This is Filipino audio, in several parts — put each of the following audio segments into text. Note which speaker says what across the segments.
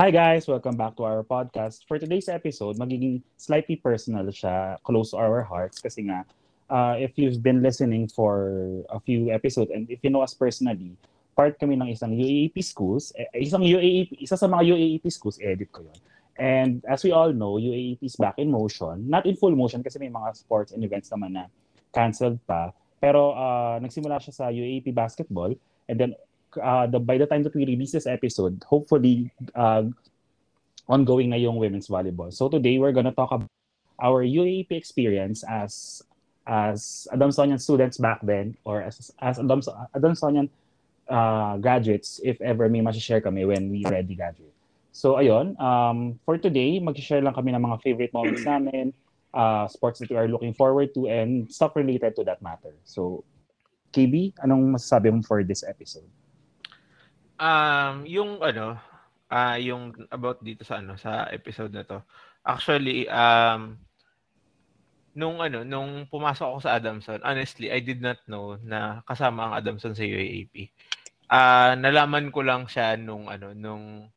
Speaker 1: Hi guys! Welcome back to our podcast. For today's episode, magiging slightly personal siya, close to our hearts kasi nga, uh, if you've been listening for a few episodes and if you know us personally, part kami ng isang UAAP schools, eh, isang UAAP, isa sa mga UAAP schools, edit ko yun. And as we all know, UAAP is back in motion. Not in full motion kasi may mga sports and events naman na canceled pa. Pero uh, nagsimula siya sa UAAP basketball and then uh, the, by the time that we release this episode, hopefully uh, ongoing na yung women's volleyball. So today we're gonna talk about our UAP experience as as Adamsonian students back then or as as Adams, Adamsonian uh, graduates if ever may ma-share kami when we ready graduate. So ayun, um, for today, mag-share lang kami ng mga favorite moments namin, uh, sports that we are looking forward to, and stuff related to that matter. So, KB, anong masasabi mo for this episode?
Speaker 2: Um, yung ano, ah yung about dito sa ano sa episode na to. Actually, um nung ano, nung pumasok ako sa Adamson, honestly, I did not know na kasama ang Adamson sa UAAP. Ah, uh, nalaman ko lang siya nung ano, nung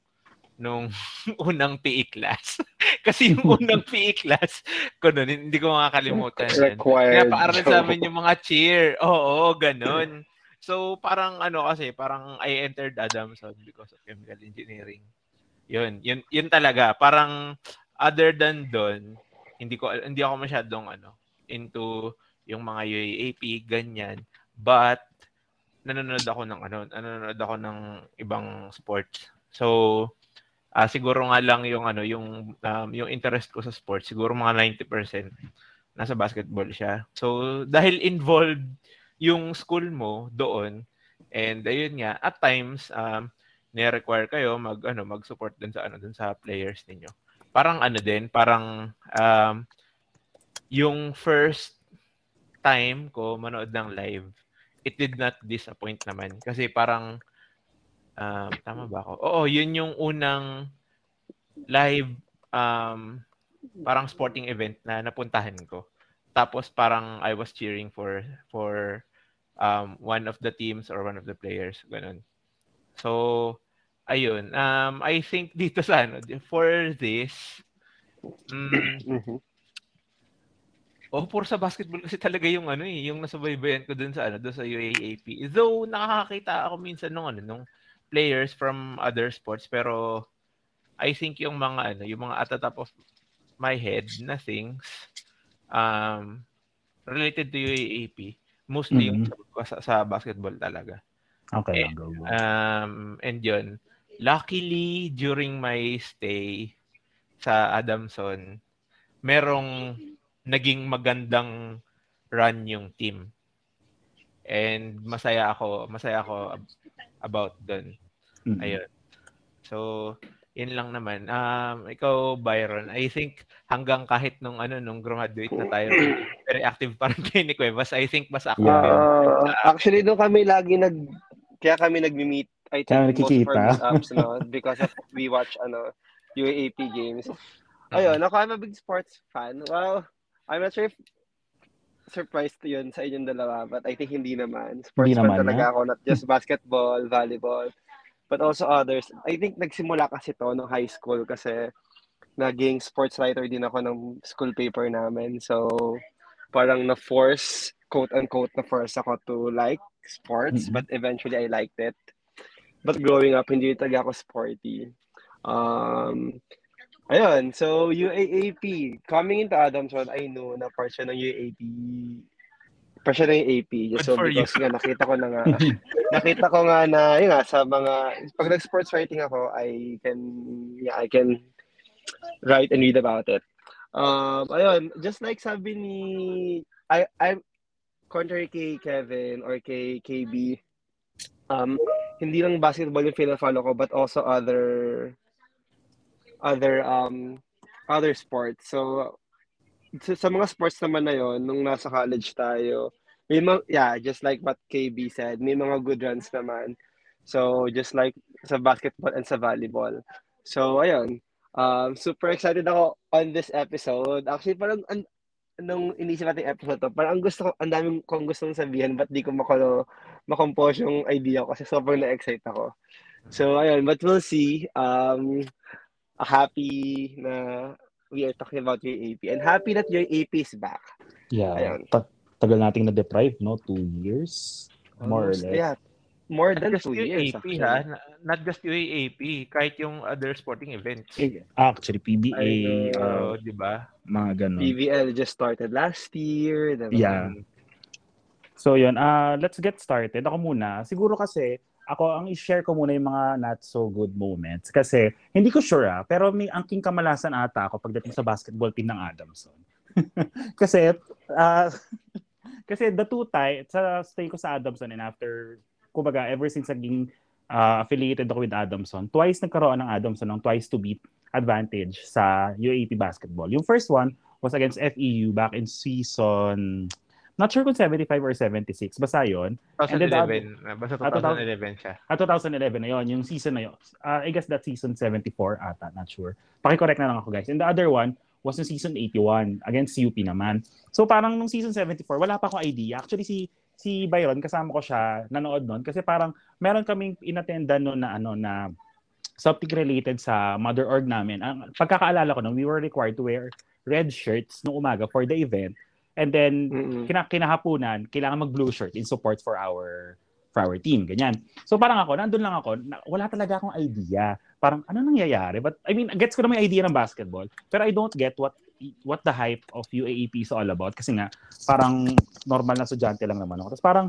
Speaker 2: nung unang PE class. Kasi yung unang PE class ko noon, hindi ko makakalimutan. Kaya paaral sa amin yung mga cheer. Oo, ganun. So parang ano kasi, parang I entered Adamson because of chemical engineering. Yun, yun, yun talaga. Parang other than doon, hindi ko hindi ako masyadong ano into yung mga UAAP ganyan. But nanonood ako ng ano, nanonood ako ng ibang sports. So uh, siguro nga lang yung ano, yung um, yung interest ko sa sports, siguro mga 90% nasa basketball siya. So dahil involved yung school mo doon and ayun nga at times um ni-require kayo mag ano mag-support din sa ano dun sa players ninyo. Parang ano din, parang um yung first time ko manood ng live, it did not disappoint naman kasi parang um tama ba ako? Oo, yun yung unang live um parang sporting event na napuntahan ko. Tapos parang I was cheering for for um, one of the teams or one of the players. Ganun. So, ayun. Um, I think dito sa ano, for this, um, Oh, for sa basketball kasi talaga yung ano eh, yung nasubaybayan ko dun sa ano, dun sa UAAP. Though nakakakita ako minsan nung ano, nung players from other sports pero I think yung mga ano, yung mga at the top of my head na things um related to UAAP Mostly mm-hmm. yung sa, sa basketball talaga.
Speaker 1: Okay.
Speaker 2: And, go, go. Um, and yun, luckily, during my stay sa Adamson, merong naging magandang run yung team. And masaya ako, masaya ako about dun. Mm-hmm. Ayun. So, yun lang naman. Um, ikaw, Byron, I think hanggang kahit nung ano nung graduate na tayo, very active pa rin kayo ni Cuevas. I think mas active.
Speaker 3: Uh, actually, doon kami lagi nag, kaya kami nagmi-meet. I think most for ups, no? Because of, we watch ano, UAAP games. Ayun, ako, I'm a big sports fan. Well, I'm not sure if surprised yun sa inyong dalawa, but I think hindi naman. Sports hindi fan naman, talaga ako, not just basketball, volleyball but also others. I think nagsimula kasi to no high school kasi naging sports writer din ako ng school paper namin. So, parang na-force, quote-unquote, na-force ako to like sports, but eventually I liked it. But growing up, hindi talaga ako sporty. Um, ayun, so UAAP, coming into Adamson, I know na part siya ng UAAP pa siya ng AP. Just so because nga nakita ko na nga, nakita ko nga na, yun nga, sa mga, pag nag-sports writing ako, I can, yeah, I can write and read about it. Um, ayun, just like sabi ni, I, I, contrary kay Kevin or kay KB, um, hindi lang basketball yung feel-follow ko, but also other, other, um, other sports. So, sa, sa mga sports naman na yon nung nasa college tayo, may mga, yeah, just like what KB said, may mga good runs naman. So, just like sa basketball and sa volleyball. So, ayun. Um, super excited ako on this episode. Actually, parang an, nung inisip natin episode to, parang ang gusto ko, ang daming kong gustong sabihin, but di ko makolo, makompose yung idea ko kasi sobrang na-excite ako. So, ayun, but we'll see. Um, happy na we are talking about your AP and happy that your AP is back.
Speaker 1: Yeah. Ayun. Ta- tagal nating na-deprive, no? Two years? More Almost, or less.
Speaker 3: Yeah. More than two years.
Speaker 2: AP, ha? Not just UAAP, kahit yung other sporting events.
Speaker 1: Eh, actually, PBA,
Speaker 2: uh, di ba?
Speaker 1: Mga ganun.
Speaker 3: PBL just started last year. Diba?
Speaker 1: Yeah. So yun, uh, let's get started. Ako muna. Siguro kasi, ako ang i-share ko muna yung mga not so good moments kasi hindi ko sure ah, pero may angking kamalasan ata ako pagdating sa basketball team ng Adamson. kasi uh, kasi the two tie sa stay ko sa Adamson and after kumbaga ever since naging uh, affiliated ako with Adamson, twice nagkaroon ng Adamson ng twice to beat advantage sa UAP basketball. Yung first one was against FEU back in season Not sure kung 75 or 76. Basta yun.
Speaker 2: 2011. Uh, basta 2011 siya.
Speaker 1: Ah, 2011 na yun. Yung season na yun. Uh, I guess that season 74 ata. Not sure. Paki-correct na lang ako guys. And the other one was in season 81 against UP naman. So parang nung season 74, wala pa akong idea. Actually si si Byron, kasama ko siya, nanood noon kasi parang meron kaming inattendan noon na ano na something related sa mother org namin. Ang pagkakaalala ko noon, we were required to wear red shirts nung umaga for the event And then, mm-hmm. kina- kinahapunan, kailangan mag-blue shirt in support for our for our team, ganyan. So parang ako, nandun lang ako, na, wala talaga akong idea. Parang, ano nangyayari? But, I mean, gets ko na may idea ng basketball, pero I don't get what what the hype of UAAP is all about. Kasi nga, parang normal na estudyante lang naman ako. Tapos parang,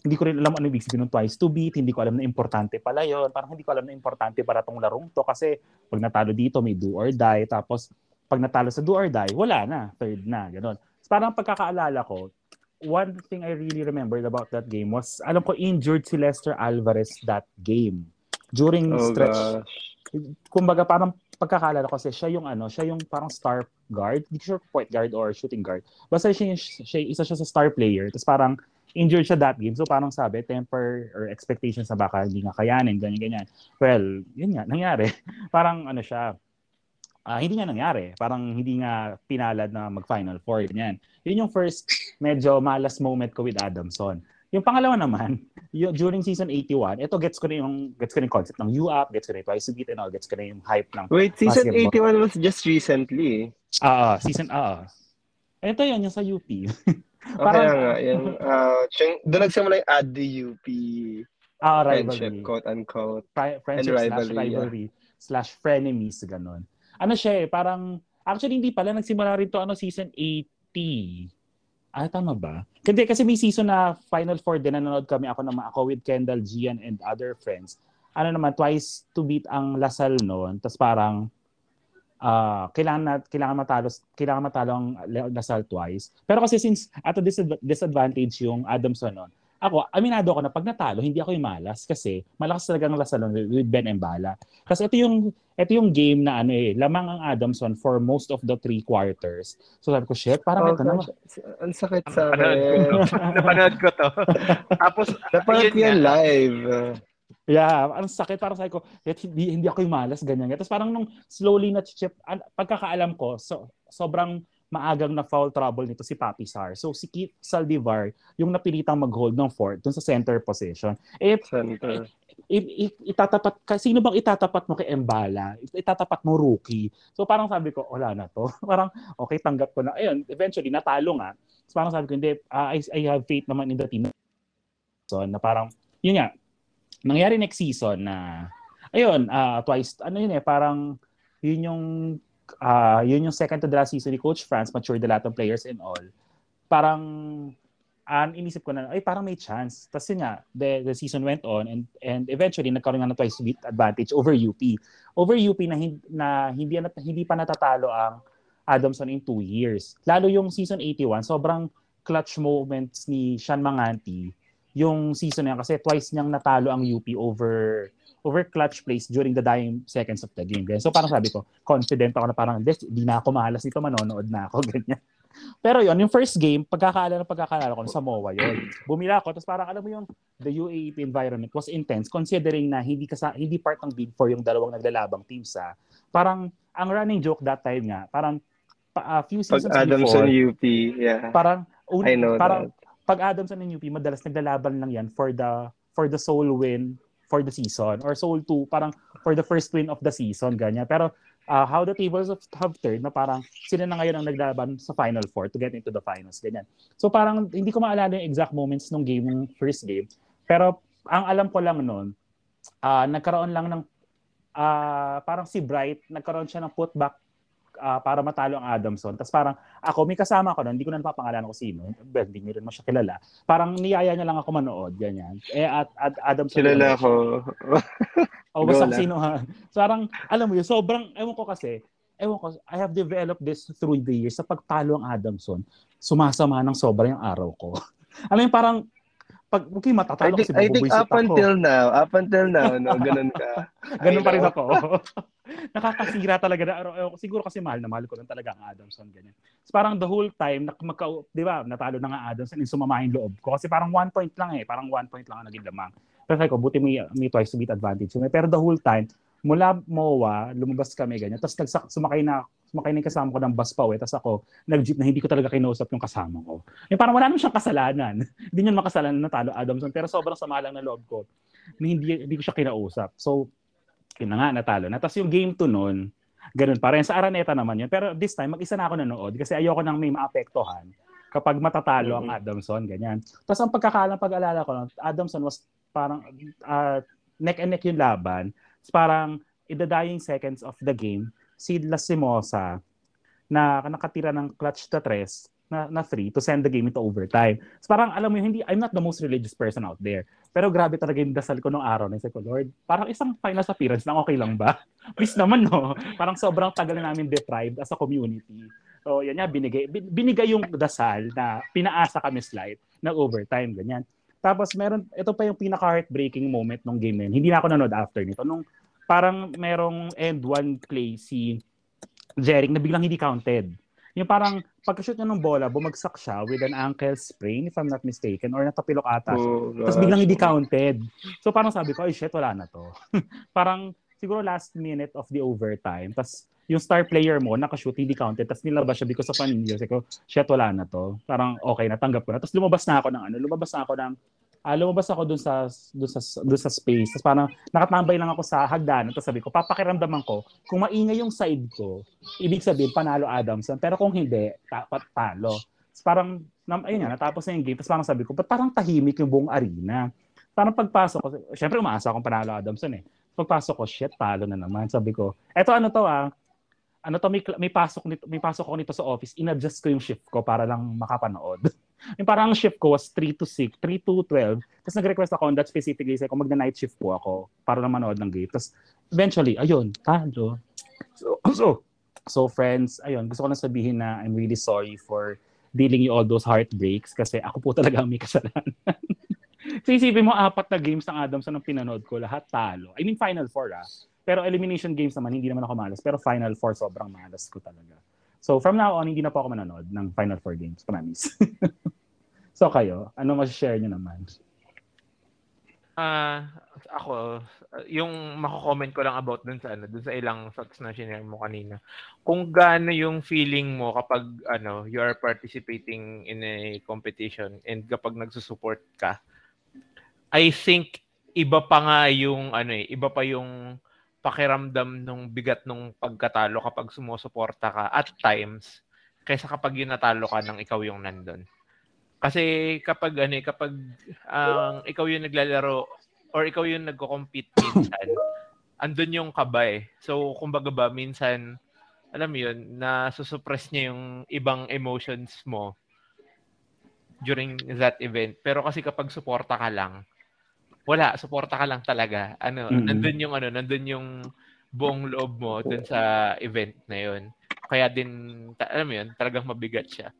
Speaker 1: hindi ko rin alam ano ibig sabihin ng twice to beat, hindi ko alam na importante pala yon Parang hindi ko alam na importante para tong larong to kasi pag natalo dito may do or die, tapos pag natalo sa do or die, wala na, third na, gano'n parang pagkakaalala ko, one thing I really remembered about that game was, alam ko, injured si Lester Alvarez that game. During oh, stretch. Gosh. Kumbaga, parang pagkakaalala ko kasi siya yung ano, siya yung parang star guard. Hindi sure point guard or shooting guard. Basta siya, siya, isa siya sa star player. Tapos parang injured siya that game. So parang sabi, temper or expectations na baka hindi nga kayanin, ganyan-ganyan. Well, yun nga, nangyari. parang ano siya, uh, hindi nga nangyari. Parang hindi nga pinalad na mag-Final Four. Ganyan. Yun yung first medyo malas moment ko with Adamson. Yung pangalawa naman, yung, during season 81, ito gets ko na yung gets ko na yung concept ng U-Up, gets ko na yung twice beat and all, gets ko na yung hype ng
Speaker 3: Wait, season basketball. 81 was just recently.
Speaker 1: Ah, uh, season ah. Uh, ito yun, yung sa UP.
Speaker 3: Parang, okay, nga, yung, uh, doon nagsimula yung add the UP
Speaker 1: ah,
Speaker 3: friendship, quote-unquote.
Speaker 1: Pri- friendship and rivalry, slash rivalry yeah. slash frenemies, ganun ano siya eh, parang, actually hindi pala, nagsimula rin to ano, season 80. Ah, tama ba? Kasi, kasi may season na Final Four din, nanonood kami ako naman, ako with Kendall, Gian, and other friends. Ano naman, twice to beat ang Lasal noon. Tapos parang, uh, kailangan na, kailangan matalo kailangan matalo ang Lasal twice. Pero kasi since at a disadvantage yung Adamson noon, ako, aminado ako na pag natalo, hindi ako yung malas kasi malakas talaga ang Lasalon with Ben Embala. Kasi ito yung ito yung game na ano eh, lamang ang Adamson for most of the three quarters. So sabi ko, shit, parang oh, ito na.
Speaker 3: Ang sakit sa akin.
Speaker 2: Napanood ko to. Tapos,
Speaker 3: napanood ko yan live.
Speaker 1: Yeah, ang sakit para sa ko, hindi, hindi ako yung malas, ganyan. Tapos parang nung slowly na chip, pagkakaalam ko, so, sobrang maagang na foul trouble nito si Papi Sar. So si Keith Saldivar, yung napilitang mag-hold ng fourth dun sa center position. Eh, center. Eh, eh, itatapat ka, sino bang itatapat mo kay Embala? Itatapat mo rookie. So parang sabi ko, wala na to. parang, okay, tanggap ko na. Ayun, eventually, natalo nga. So parang sabi ko, hindi, uh, I, I have faith naman in the team. So, na parang, yun nga, nangyari next season na, ayun, uh, twice, ano yun eh, parang, yun yung uh, yun yung second to the last season ni Coach Franz, matured the lot players and all. Parang, um, inisip ko na, ay parang may chance. Tapos yun nga, the, the season went on and and eventually nagkaroon nga ng twice beat advantage over UP. Over UP na, na hindi, na, hindi pa natatalo ang Adamson in two years. Lalo yung season 81, sobrang clutch moments ni Sean Manganti yung season na yan kasi twice niyang natalo ang UP over over clutch plays during the dying seconds of the game. So parang sabi ko, confident ako na parang, di na ako mahalas nito, manonood na ako, ganyan. Pero yon yung first game, pagkakaalala ng pagkakaalala ko sa MOA yun. Bumila ako, tapos parang alam mo yung the UAP environment was intense considering na hindi kasa, hindi part ng bid for yung dalawang naglalabang teams sa. Parang ang running joke that time nga, parang a uh, few seasons
Speaker 3: pag Adamson before, UP, yeah.
Speaker 1: Parang
Speaker 3: un, I know
Speaker 1: parang
Speaker 3: that.
Speaker 1: Pag Adamson and UP, madalas naglalaban lang yan for the for the sole win for the season. Or Soul 2, parang for the first win of the season, ganyan. Pero uh, how the tables have turned na parang sila na ngayon ang naglaban sa Final Four to get into the finals, ganyan. So parang hindi ko maalala yung exact moments nung game, yung first game. Pero ang alam ko lang noon, uh, nagkaroon lang ng uh, parang si Bright, nagkaroon siya ng putback uh, para matalo ang Adamson. Tapos parang ako, may kasama ko noon, hindi ko na napapangalanan ko sino. Well, hindi niyo rin mo siya kilala. Parang niyaya niya lang ako manood, ganyan. Eh, at, at Adamson.
Speaker 3: Kilala ko.
Speaker 1: o, basta sino ha. So, parang, alam mo yun, sobrang, ewan ko kasi, ewan ko, I have developed this through the years. Sa pagtalo ang Adamson, sumasama ng sobra yung araw ko. alam mo parang, pag okay, matatalo
Speaker 3: think, I think up ako. until now, up until now, no, ganun ka.
Speaker 1: ganun pa rin ako. Nakakasira talaga na araw. Siguro kasi mahal na mahal ko lang talaga ang Adamson ganyan. So, parang the whole time na magka, 'di ba, natalo na nga Adamson, sumama yung loob ko kasi parang one point lang eh, parang one point lang ang naging lamang. Pero sabi ko, buti may, may twice to beat advantage. Pero the whole time, mula MOA, lumabas kami ganyan. Tapos nagsak, sumakay na na kasama ko ng bus pa uwi. Tapos ako, nag-jeep na hindi ko talaga kinausap yung kasama ko. Yung parang wala naman siyang kasalanan. hindi niya makasalanan na talo Adamson. Pero sobrang sama lang na loob ko na hindi, hindi ko siya kinausap. So, yun na nga, natalo na. Tapos yung game 2 noon, ganun pa rin. Sa Araneta naman yun. Pero this time, mag-isa na ako nanood kasi ayoko nang may maapektuhan kapag matatalo ang Adamson, ganyan. Tapos ang pagkakalang pag-alala ko, Adamson was parang uh, neck and neck yung laban. Parang in the dying seconds of the game, si Lasimosa na nakatira ng clutch to tres na, na three to send the game into overtime. So parang alam mo hindi, I'm not the most religious person out there. Pero grabe talaga yung dasal ko nung araw na ko, Lord, parang isang finals appearance lang okay lang ba? Please naman no. Parang sobrang tagal na namin deprived as a community. So yan nga, binigay, binigay yung dasal na pinaasa kami slide na overtime, ganyan. Tapos meron, ito pa yung pinaka-heartbreaking moment nung game na yun. Hindi na ako nanood after nito. Nung parang merong end one play si Jerick na biglang hindi counted. Yung parang pagka-shoot niya ng bola, bumagsak siya with an ankle sprain, if I'm not mistaken, or natapilok ata siya. Oh, Tapos biglang hindi counted. So parang sabi ko, ay shit, wala na to. parang siguro last minute of the overtime. Tapos yung star player mo, nakashoot, hindi counted. Tapos nilabas siya because of an injury. Sabi ko, shit, wala na to. Parang okay, natanggap ko na. Tapos lumabas na ako ng ano, lumabas na ako ng uh, lumabas ako dun sa dun sa dun sa space. Tapos parang nakatambay lang ako sa hagdanan. Tapos sabi ko, papakiramdaman ko, kung maingay yung side ko, ibig sabihin panalo Adamson. Pero kung hindi, dapat talo. Tapos parang, ayun nga, natapos na yung game. Tapos parang sabi ko, parang tahimik yung buong arena? Parang pagpasok ko, syempre umaasa akong panalo Adamson eh. Pagpasok ko, shit, talo na naman. Sabi ko, eto ano to ah, ano to may, may pasok nito may pasok ako nito sa office inadjust ko yung shift ko para lang makapanood yung parang shift ko was 3 to 6 3 to 12 tapos nag-request ako on that specifically say ko magna night shift po ako para lang manood ng game. Tapos eventually ayun talo. So, so so friends ayun gusto ko lang sabihin na I'm really sorry for dealing you all those heartbreaks kasi ako po talaga ang may kasalanan. So isipin mo apat na games ng Adams na pinanood ko lahat talo. I mean final four ah. Pero elimination games naman, hindi naman ako malas. Pero Final Four, sobrang malas ko talaga. So from now on, hindi na po ako manonood ng Final Four games. Promise. so kayo, ano mas-share nyo naman?
Speaker 2: Ah, uh, ako, yung mako-comment ko lang about dun sa ano, dun sa ilang thoughts na share mo kanina. Kung gaano yung feeling mo kapag ano, you are participating in a competition and kapag nagsusupport ka, I think iba pa nga yung ano eh, iba pa yung pakiramdam nung bigat nung pagkatalo kapag sumusuporta ka at times kaysa kapag yung natalo ka nang ikaw yung nandun. Kasi kapag ano eh, kapag ang um, ikaw yung naglalaro or ikaw yung nagko-compete minsan, andun yung kaba eh. So kumbaga ba minsan alam mo yun, na susuppress niya yung ibang emotions mo during that event. Pero kasi kapag suporta ka lang, wala, suporta ka lang talaga. Ano, mm-hmm. nandun yung ano, nandun yung buong loob mo dun sa event na yun. Kaya din, ta- alam mo yun, talagang mabigat siya.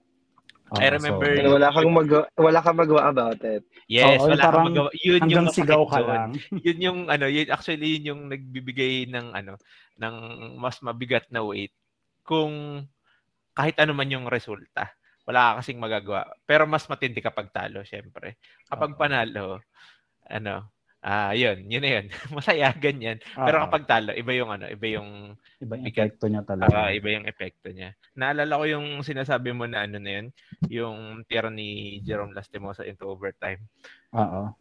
Speaker 2: Oh, I remember
Speaker 3: so, wala kang mag wala kang magawa about it.
Speaker 2: Yes, oh, wala kang magawa. Yun yung
Speaker 1: sigaw ka lang.
Speaker 2: yun yung ano, yun actually yun yung nagbibigay ng ano ng mas mabigat na weight kung kahit ano man yung resulta. Wala ka kasing magagawa. Pero mas matindi kapag talo, syempre. Kapag panalo, ano, ah, uh, yun, yun na yun. Masaya, ganyan. Uh-huh. Pero kapag talo, iba yung ano, iba yung...
Speaker 1: Iba yung epekto niya talaga.
Speaker 2: Uh, iba yung epekto niya. Naalala ko yung sinasabi mo na ano na yun, yung tira ni Jerome Lastimosa into overtime.
Speaker 1: Oo.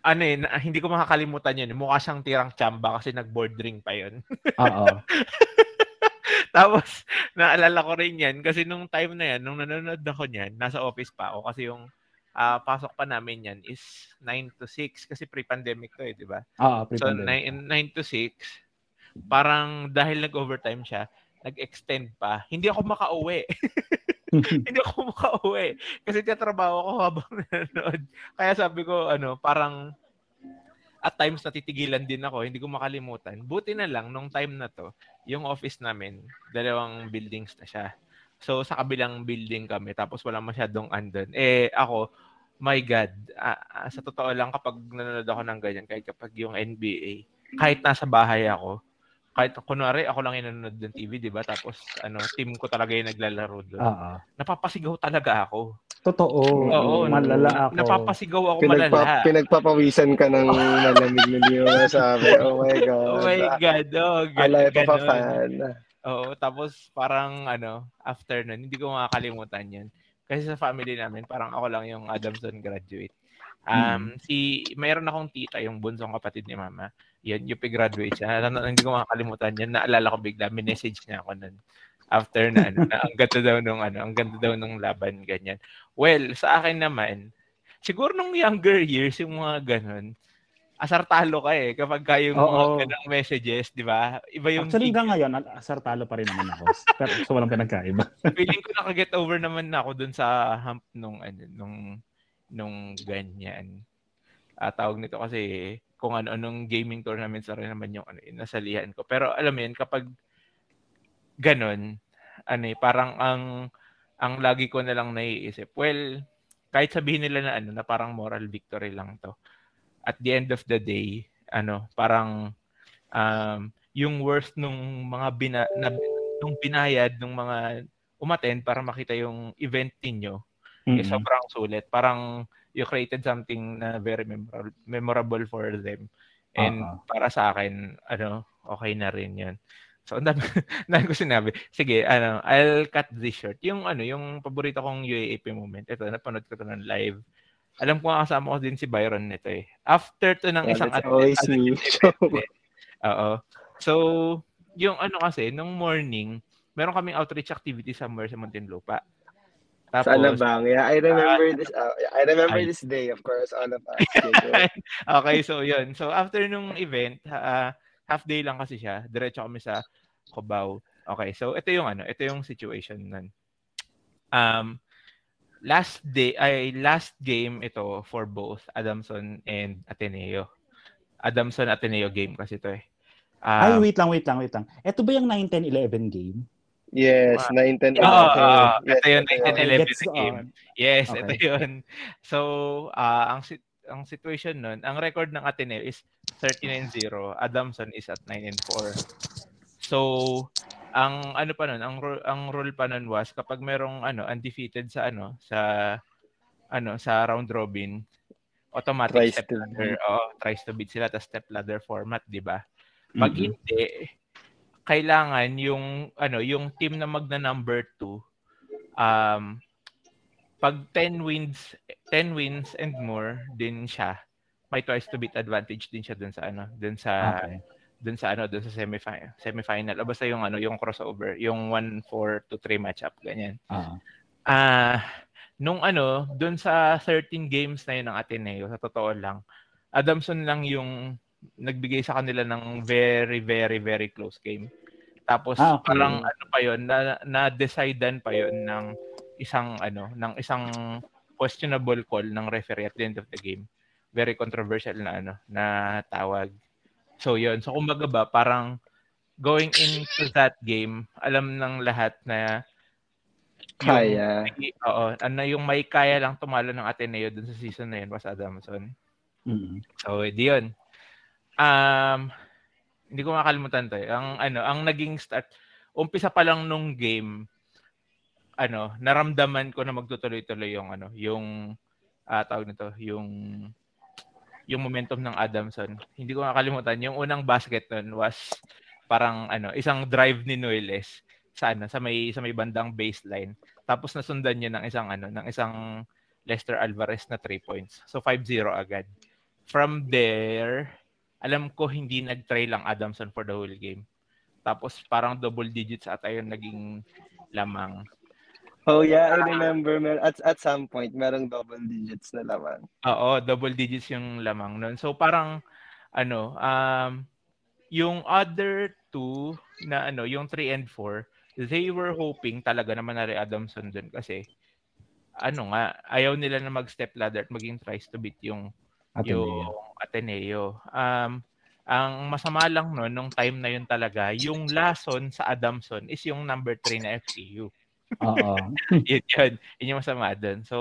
Speaker 2: ano eh, hindi ko makakalimutan yun. Mukha siyang tirang chamba kasi nag-board ring pa yun.
Speaker 1: Oo.
Speaker 2: Tapos, naalala ko rin yan kasi nung time na yan, nung nanonood ako niyan, nasa office pa ako kasi yung uh, pasok pa namin yan is 9 to 6 kasi pre-pandemic to eh, di ba?
Speaker 1: Oo,
Speaker 2: pre-pandemic. So, 9, 9 to 6, parang dahil nag-overtime siya, nag-extend pa. Hindi ako makauwi. hindi ako makauwi. Kasi tiyatrabaho ako habang nanonood. Kaya sabi ko, ano, parang at times natitigilan din ako, hindi ko makalimutan. Buti na lang, nung time na to, yung office namin, dalawang buildings na siya. So, sa kabilang building kami, tapos wala masyadong andon. Eh, ako, my God, uh, uh, sa totoo lang, kapag nanonood ako ng ganyan, kahit kapag yung NBA, kahit nasa bahay ako, kahit kunwari ako lang yung nanonood ng TV, 'di ba? Tapos ano, team ko talaga yung naglalaro doon.
Speaker 1: Uh-huh.
Speaker 2: Napapasigaw talaga ako.
Speaker 1: Totoo. Oo, malala ako.
Speaker 2: Napapasigaw ako
Speaker 3: Pinagpa-
Speaker 2: malala.
Speaker 3: Pinagpapawisan ka ng malamig na di mo sabi. Oh my God.
Speaker 2: Oh my God. Oh, God.
Speaker 3: Alay pa pa fan.
Speaker 2: Oo, tapos parang ano, after nun, hindi ko makakalimutan yun. Kasi sa family namin, parang ako lang yung Adamson graduate. Um, hmm. si mayroon akong tita, yung bunsong kapatid ni mama. Yan, UP graduate siya. Hindi ko makakalimutan yan. Naalala ko bigla, message niya ako nun. After na, ano, na ang ganda daw nung ano, ang ganda daw nung laban, ganyan. Well, sa akin naman, siguro nung younger years, yung mga ganun, asar talo ka eh kapag kayo mga ganang messages, di ba? Iba yung
Speaker 1: Actually hanggang ngayon, asar talo pa rin naman ako. Pero so walang pinagkaiba.
Speaker 2: Feeling ko nakaget over naman na ako dun sa hump nung ano, nung nung ganyan. Uh, tawag nito kasi kung ano anong gaming tournaments na rin naman yung ano, nasalihan ko. Pero alam mo yun, kapag ganun, ano eh, parang ang ang lagi ko na lang naiisip, well, kahit sabihin nila na ano, na parang moral victory lang to. At the end of the day, ano, parang um, yung worth nung mga bina, na, nung binayad nung mga umattend para makita yung event ninyo, mm-hmm. eh, sobrang sulit. Parang you created something na very memorable, memorable for them. And uh-huh. para sa akin, ano, okay na rin 'yun. So, ang dami, ko sinabi. Sige, ano, I'll cut this short. Yung, ano, yung paborito kong UAAP moment, ito, napanood ko to ng live. Alam ko kasama ko din si Byron nito eh. After to ng yeah, isang
Speaker 3: always me.
Speaker 2: Oo. So, yung ano kasi, nung morning, meron kaming outreach activity somewhere sa Muntinlupa.
Speaker 3: Tapos, sa Alabang. Yeah, I remember uh, this. Uh, I remember I, this day, of course, of us.
Speaker 2: okay, so yun. So after nung event, uh, half day lang kasi siya. Diretso kami sa Cubao. Okay, so ito yung ano, ito yung situation nun. Um, last day, ay last game ito for both Adamson and Ateneo. Adamson Ateneo game kasi ito eh.
Speaker 1: Um, ay, wait lang, wait lang, wait lang. Ito ba yung 9, 10, 11 game?
Speaker 3: Yes, wow. 9, 10, 11.
Speaker 2: Oo, uh, yes, ito yung 9, 10, 11 na game. Yes, okay. ito yun. So, uh, ang ang situation nun, ang record ng Ateneo is 39-0. Adamson is at 9 and 4. So, ang ano pa nun, ang ang rule pa nun was kapag merong ano undefeated sa ano sa ano sa round robin, automatic tries step ladder. Oh, tries to beat sila ta step ladder format, 'di ba? Pag mm-hmm. hindi, kailangan yung ano yung team na magna number 2 um pag 10 wins 10 wins and more din siya may twice to beat advantage din siya dun sa ano dun sa okay. Dun sa ano dun sa semifinal semifinal o basta yung ano yung crossover yung 1 4 to 3 matchup ganyan ah uh-huh. uh, nung ano dun sa 13 games na yun ng Ateneo sa totoo lang Adamson lang yung nagbigay sa kanila ng very, very, very close game. Tapos ah, okay. parang ano pa yon na, na-decidean pa yon ng isang ano, ng isang questionable call ng referee at the end of the game. Very controversial na ano, na tawag. So yon So kumbaga ba parang going into that game, alam ng lahat na
Speaker 3: kaya.
Speaker 2: Yung, oo, ano yung may kaya lang tumalo ng Ateneo dun sa season na yun was Adamson.
Speaker 1: Mm-hmm.
Speaker 2: So, edi yun um, hindi ko makalimutan to. Eh. Ang ano, ang naging start, umpisa pa lang nung game, ano, naramdaman ko na magtutuloy-tuloy yung ano, yung uh, tawag nito, yung yung momentum ng Adamson. Hindi ko makalimutan, yung unang basket nun was parang ano, isang drive ni Noeles sa ano, sa may sa may bandang baseline. Tapos nasundan niya ng isang ano, ng isang Lester Alvarez na 3 points. So 5-0 agad. from there, alam ko hindi nag-try lang Adamson for the whole game. Tapos parang double digits at ayun naging lamang.
Speaker 3: Oh yeah, I remember mer at at some point merong double digits na lamang.
Speaker 2: Oo, double digits yung lamang noon. So parang ano, um yung other two na ano, yung 3 and 4, they were hoping talaga naman na Adamson dun kasi ano nga, ayaw nila na mag-step ladder at maging tries to beat yung Ateneo. yung Ateneo. Um, ang masama lang no, nung time na yun talaga, yung lason sa Adamson is yung number 3 na FCU.
Speaker 1: Oo.
Speaker 2: yun, yun, yun yung masama doon. So,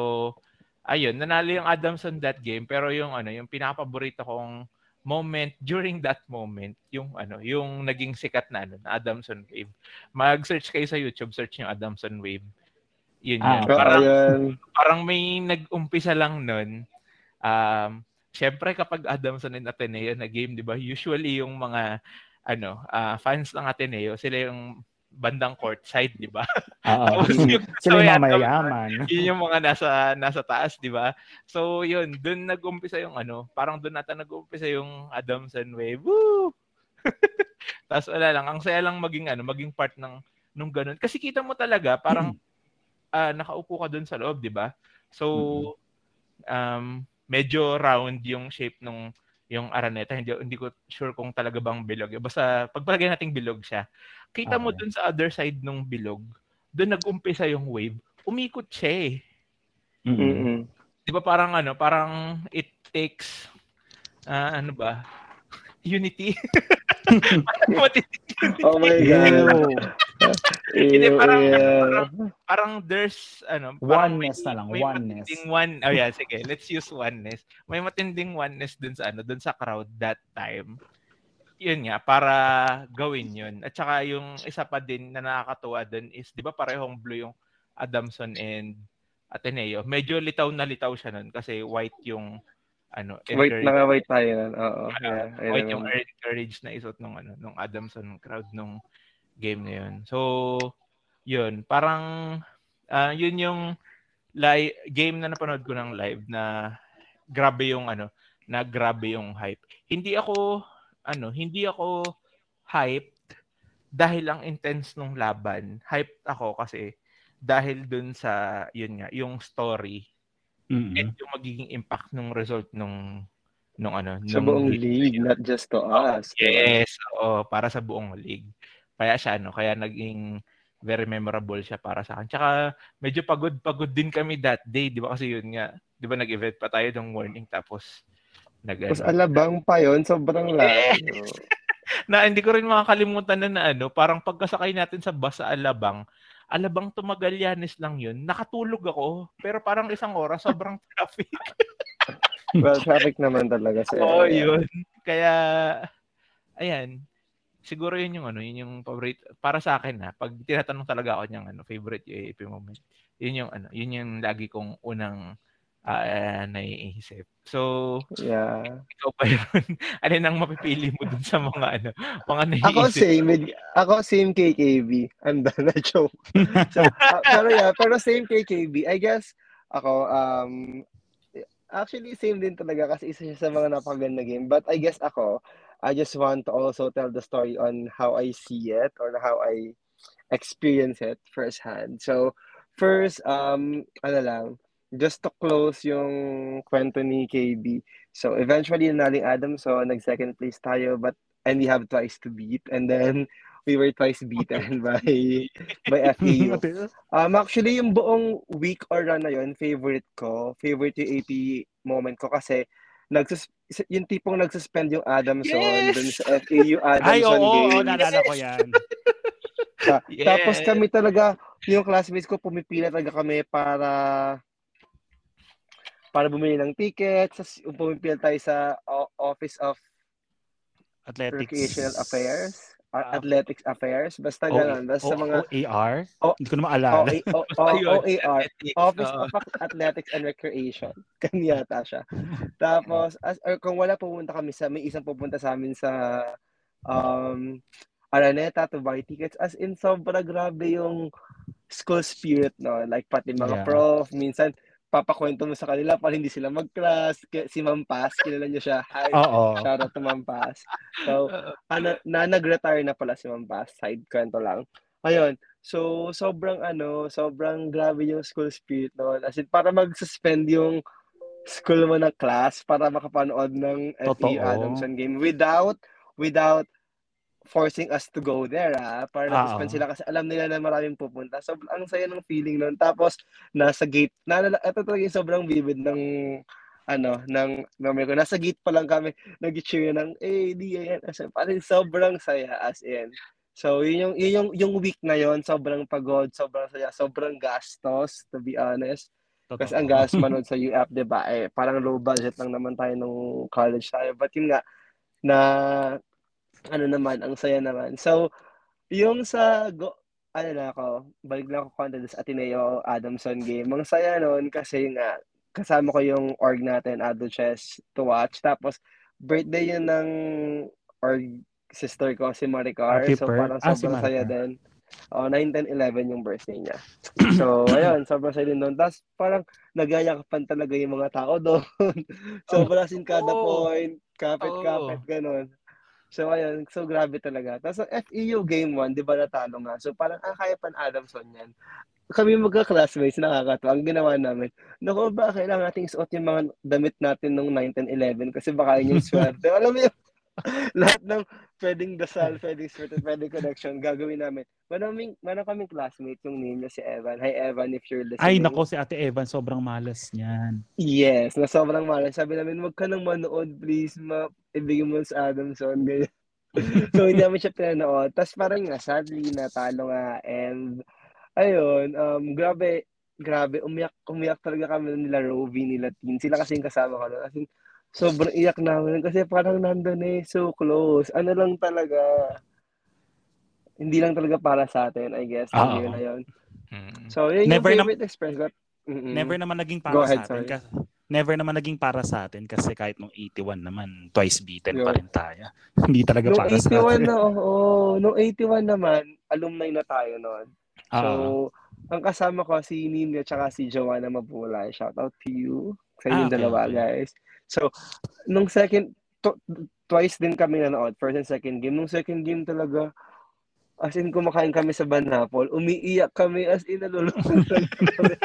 Speaker 2: ayun, nanalo yung Adamson that game, pero yung ano, yung pinapaborito kong moment during that moment, yung ano, yung naging sikat na ano, na Adamson Wave. Mag-search kayo sa YouTube, search yung Adamson Wave. Yun ah, yun. Parang, ayun. parang may nag-umpisa lang nun. Um, Siyempre kapag Adamson and Ateneo na game, 'di ba? Usually yung mga ano, uh, fans ng Ateneo, sila yung bandang court side, di ba?
Speaker 1: Oo. Sila yung.
Speaker 2: Yun yung mga nasa nasa taas, di ba? So, yun, doon nag-umpisa yung ano, parang doon nata nag-umpisa yung Adamson Wave. Woo! Tapos wala lang, ang saya lang maging ano, maging part ng nung ganun. Kasi kita mo talaga, parang uh, nakaupo ka doon sa loob, di ba? So, um, medyo round yung shape nung yung Araneta. Hindi, hindi ko sure kung talaga bang bilog. Basta pagpalagay nating bilog siya. Kita okay. mo dun sa other side nung bilog, dun nag-umpisa yung wave, umikot siya eh.
Speaker 3: Mm-hmm.
Speaker 2: Di ba parang ano, parang it takes, uh, ano ba, unity.
Speaker 3: oh my God.
Speaker 2: Hindi, parang, yeah. parang, parang there's, ano,
Speaker 1: parang oneness may, na lang, may oneness.
Speaker 2: Matinding one, oh yeah, sige, let's use oneness. May matinding oneness dun sa, ano, dun sa crowd that time. Yun nga, para gawin yun. At saka yung isa pa din na nakakatuwa dun is, di ba parehong blue yung Adamson and Ateneo. Medyo litaw na litaw siya nun kasi white yung ano,
Speaker 3: white na white tayo nun. Oo. Uh,
Speaker 2: yeah, white yung courage na isot nung ano, nung Adamson crowd nung game na yun. So, yun. Parang, uh, yun yung live, game na napanood ko ng live na grabe yung ano, na grabe yung hype. Hindi ako, ano, hindi ako hyped dahil ang intense nung laban. Hyped ako kasi dahil dun sa, yun nga, yung story mm-hmm. and yung magiging impact ng result nung nung ano
Speaker 3: sa buong league, league not just to us
Speaker 2: yes oo para sa buong league kaya siya, no? Kaya naging very memorable siya para sa akin. Tsaka medyo pagod-pagod din kami that day, di ba? Kasi yun nga, di ba nag-event pa tayo ng morning tapos
Speaker 3: nag Tapos ano. alabang pa yon sobrang layo.
Speaker 2: na hindi ko rin makakalimutan na, na ano, parang pagkasakay natin sa bus sa Alabang, Alabang to Magallanes lang yun. Nakatulog ako, pero parang isang oras, sobrang traffic.
Speaker 3: well, traffic naman talaga
Speaker 2: sa Oo, oh, yun. Kaya, ayan, siguro yun yung ano, yun yung favorite para sa akin ha. Pag tinatanong talaga ako ng ano, favorite UAP moment, yun yung ano, yun yung lagi kong unang uh, naiisip. So,
Speaker 3: yeah.
Speaker 2: ikaw pa yun. alin ang mapipili mo dun sa mga ano, mga naiisip?
Speaker 3: Ako same, ako same KKB. I'm done na joke. so, uh, pero yeah, pero same KKB. I guess, ako, um, actually same din talaga kasi isa siya sa mga napakaganda game. But I guess ako, I just want to also tell the story on how I see it or how I experience it firsthand. So, first, um, ano lang, just to close yung kwento ni KB. So, eventually, naling Adam, so nag-second place tayo, but, and we have twice to beat. And then, we were twice beaten by by FAU. Um, actually, yung buong week or run na yun, favorite ko. Favorite yung AP moment ko kasi nagsus yung tipong nagsuspend yung Adamson yes! dun sa FAU Adamson Ay, oo, game.
Speaker 1: oo, naalala ko yan.
Speaker 3: Ta- yes. Tapos kami talaga, yung classmates ko, pumipila talaga kami para para bumili ng tickets. Pumipila tayo sa Office of
Speaker 1: Athletics.
Speaker 3: Recreational Affairs uh, athletics affairs. Basta o, ganun. Basta o, mga...
Speaker 1: OAR? O, Hindi ko na maalala.
Speaker 3: O, o, o, OAR. Office uh, of Athletics and Recreation. Kanyata siya. Tapos, as, or kung wala pupunta kami sa, may isang pupunta sa amin sa um, Araneta to buy tickets. As in, sobra grabe yung school spirit, no? Like, pati mga yeah. prof, minsan, papakwento mo sa kanila para hindi sila mag-class. Si Ma'am Paz, kilala niyo siya. Hi,
Speaker 1: Oo.
Speaker 3: shout out to Ma'am Paz. So, ano, na nag-retire na pala si Ma'am Paz. Side kwento lang. Ayun. So, sobrang ano, sobrang grabe yung school spirit noon. As in, para mag-suspend yung school mo na class para makapanood ng FEU Adamson game without without forcing us to go there, ah. Para nag-suspend sila kasi alam nila na maraming pupunta. So, ang saya ng feeling noon. Tapos, nasa gate, na, ito talaga yung sobrang vivid ng, ano, ng memory ko. Nasa gate pa lang kami, nag-cheer ng, eh, di, yan. Parang sobrang saya, as in. So, yun yung, yun yung, yung week na yon sobrang pagod, sobrang saya, sobrang gastos, to be honest. Totoo. Kasi ang gas manood sa UF, di ba, eh, parang low budget lang naman tayo nung college tayo. But yun nga, na ano naman, ang saya naman. So, yung sa, go, ano na ako, balik na ako konti sa Ateneo Adamson game. Ang saya noon kasi nga, kasama ko yung org natin, Ado Chess, to watch. Tapos, birthday yun ng org sister ko, si Maricar. Happy so, parang ah, sobrang si saya din. Oh, 9, 10, 11 yung birthday niya. So, ayun, sobrang saya din doon. Tapos, parang nagyayakapan talaga yung mga tao doon. so, oh. sin kada oh. point, kapit-kapit, oh. ganun. So, ayun. So, grabe talaga. Tapos, ang FEU Game 1, di ba natalo nga? So, parang, ah, kaya pan Adamson yan. Kami magka-classmates, nakakatawa. Ang ginawa namin, naku, ba, kailangan nating suot yung mga damit natin nung 9, 10, 11 kasi baka yun yung swerte. Alam mo yun, lahat ng pwedeng dasal, pwedeng swerte, pwedeng connection, gagawin namin. Maraming, maraming kaming classmate, yung name niya si Evan. Hi, Evan, if you're listening.
Speaker 1: Ay, nako, si Ate Evan, sobrang malas niyan.
Speaker 3: Yes, na sobrang malas. Sabi namin, wag ka nang manood, please, ma ibigay mo sa Adamson. Ganyan. so, hindi namin siya pinanood. Tapos parang nga, sadly, natalo nga. And, ayun, um, grabe, grabe, umiyak, umiyak talaga kami nila Rovi, nila Tin. Sila kasi yung kasama ko. As in, sobrang iyak namin kasi parang nandun eh, so close. Ano lang talaga, hindi lang talaga para sa atin, I guess. Ah, yun na yun. Mm. So, yun Never yung favorite na, express. But,
Speaker 1: mm-mm. Never naman naging para Go ahead, sa atin. Sorry never naman naging para sa atin kasi kahit nung 81 naman, twice beaten yeah. pa rin tayo. Hindi talaga
Speaker 3: nung
Speaker 1: para sa atin.
Speaker 3: Na, oo, oh, nung 81 naman, alumni na tayo noon. So, uh-huh. ang kasama ko si Nina at si Joanna Mabulay. Shout out to you sa inyong ah, okay, dalawa, guys. So, nung second, to, twice din kami nanood, first and second game. Nung second game talaga, As in, kumakain kami sa Banapol, umiiyak kami as in, nalulungkot kami.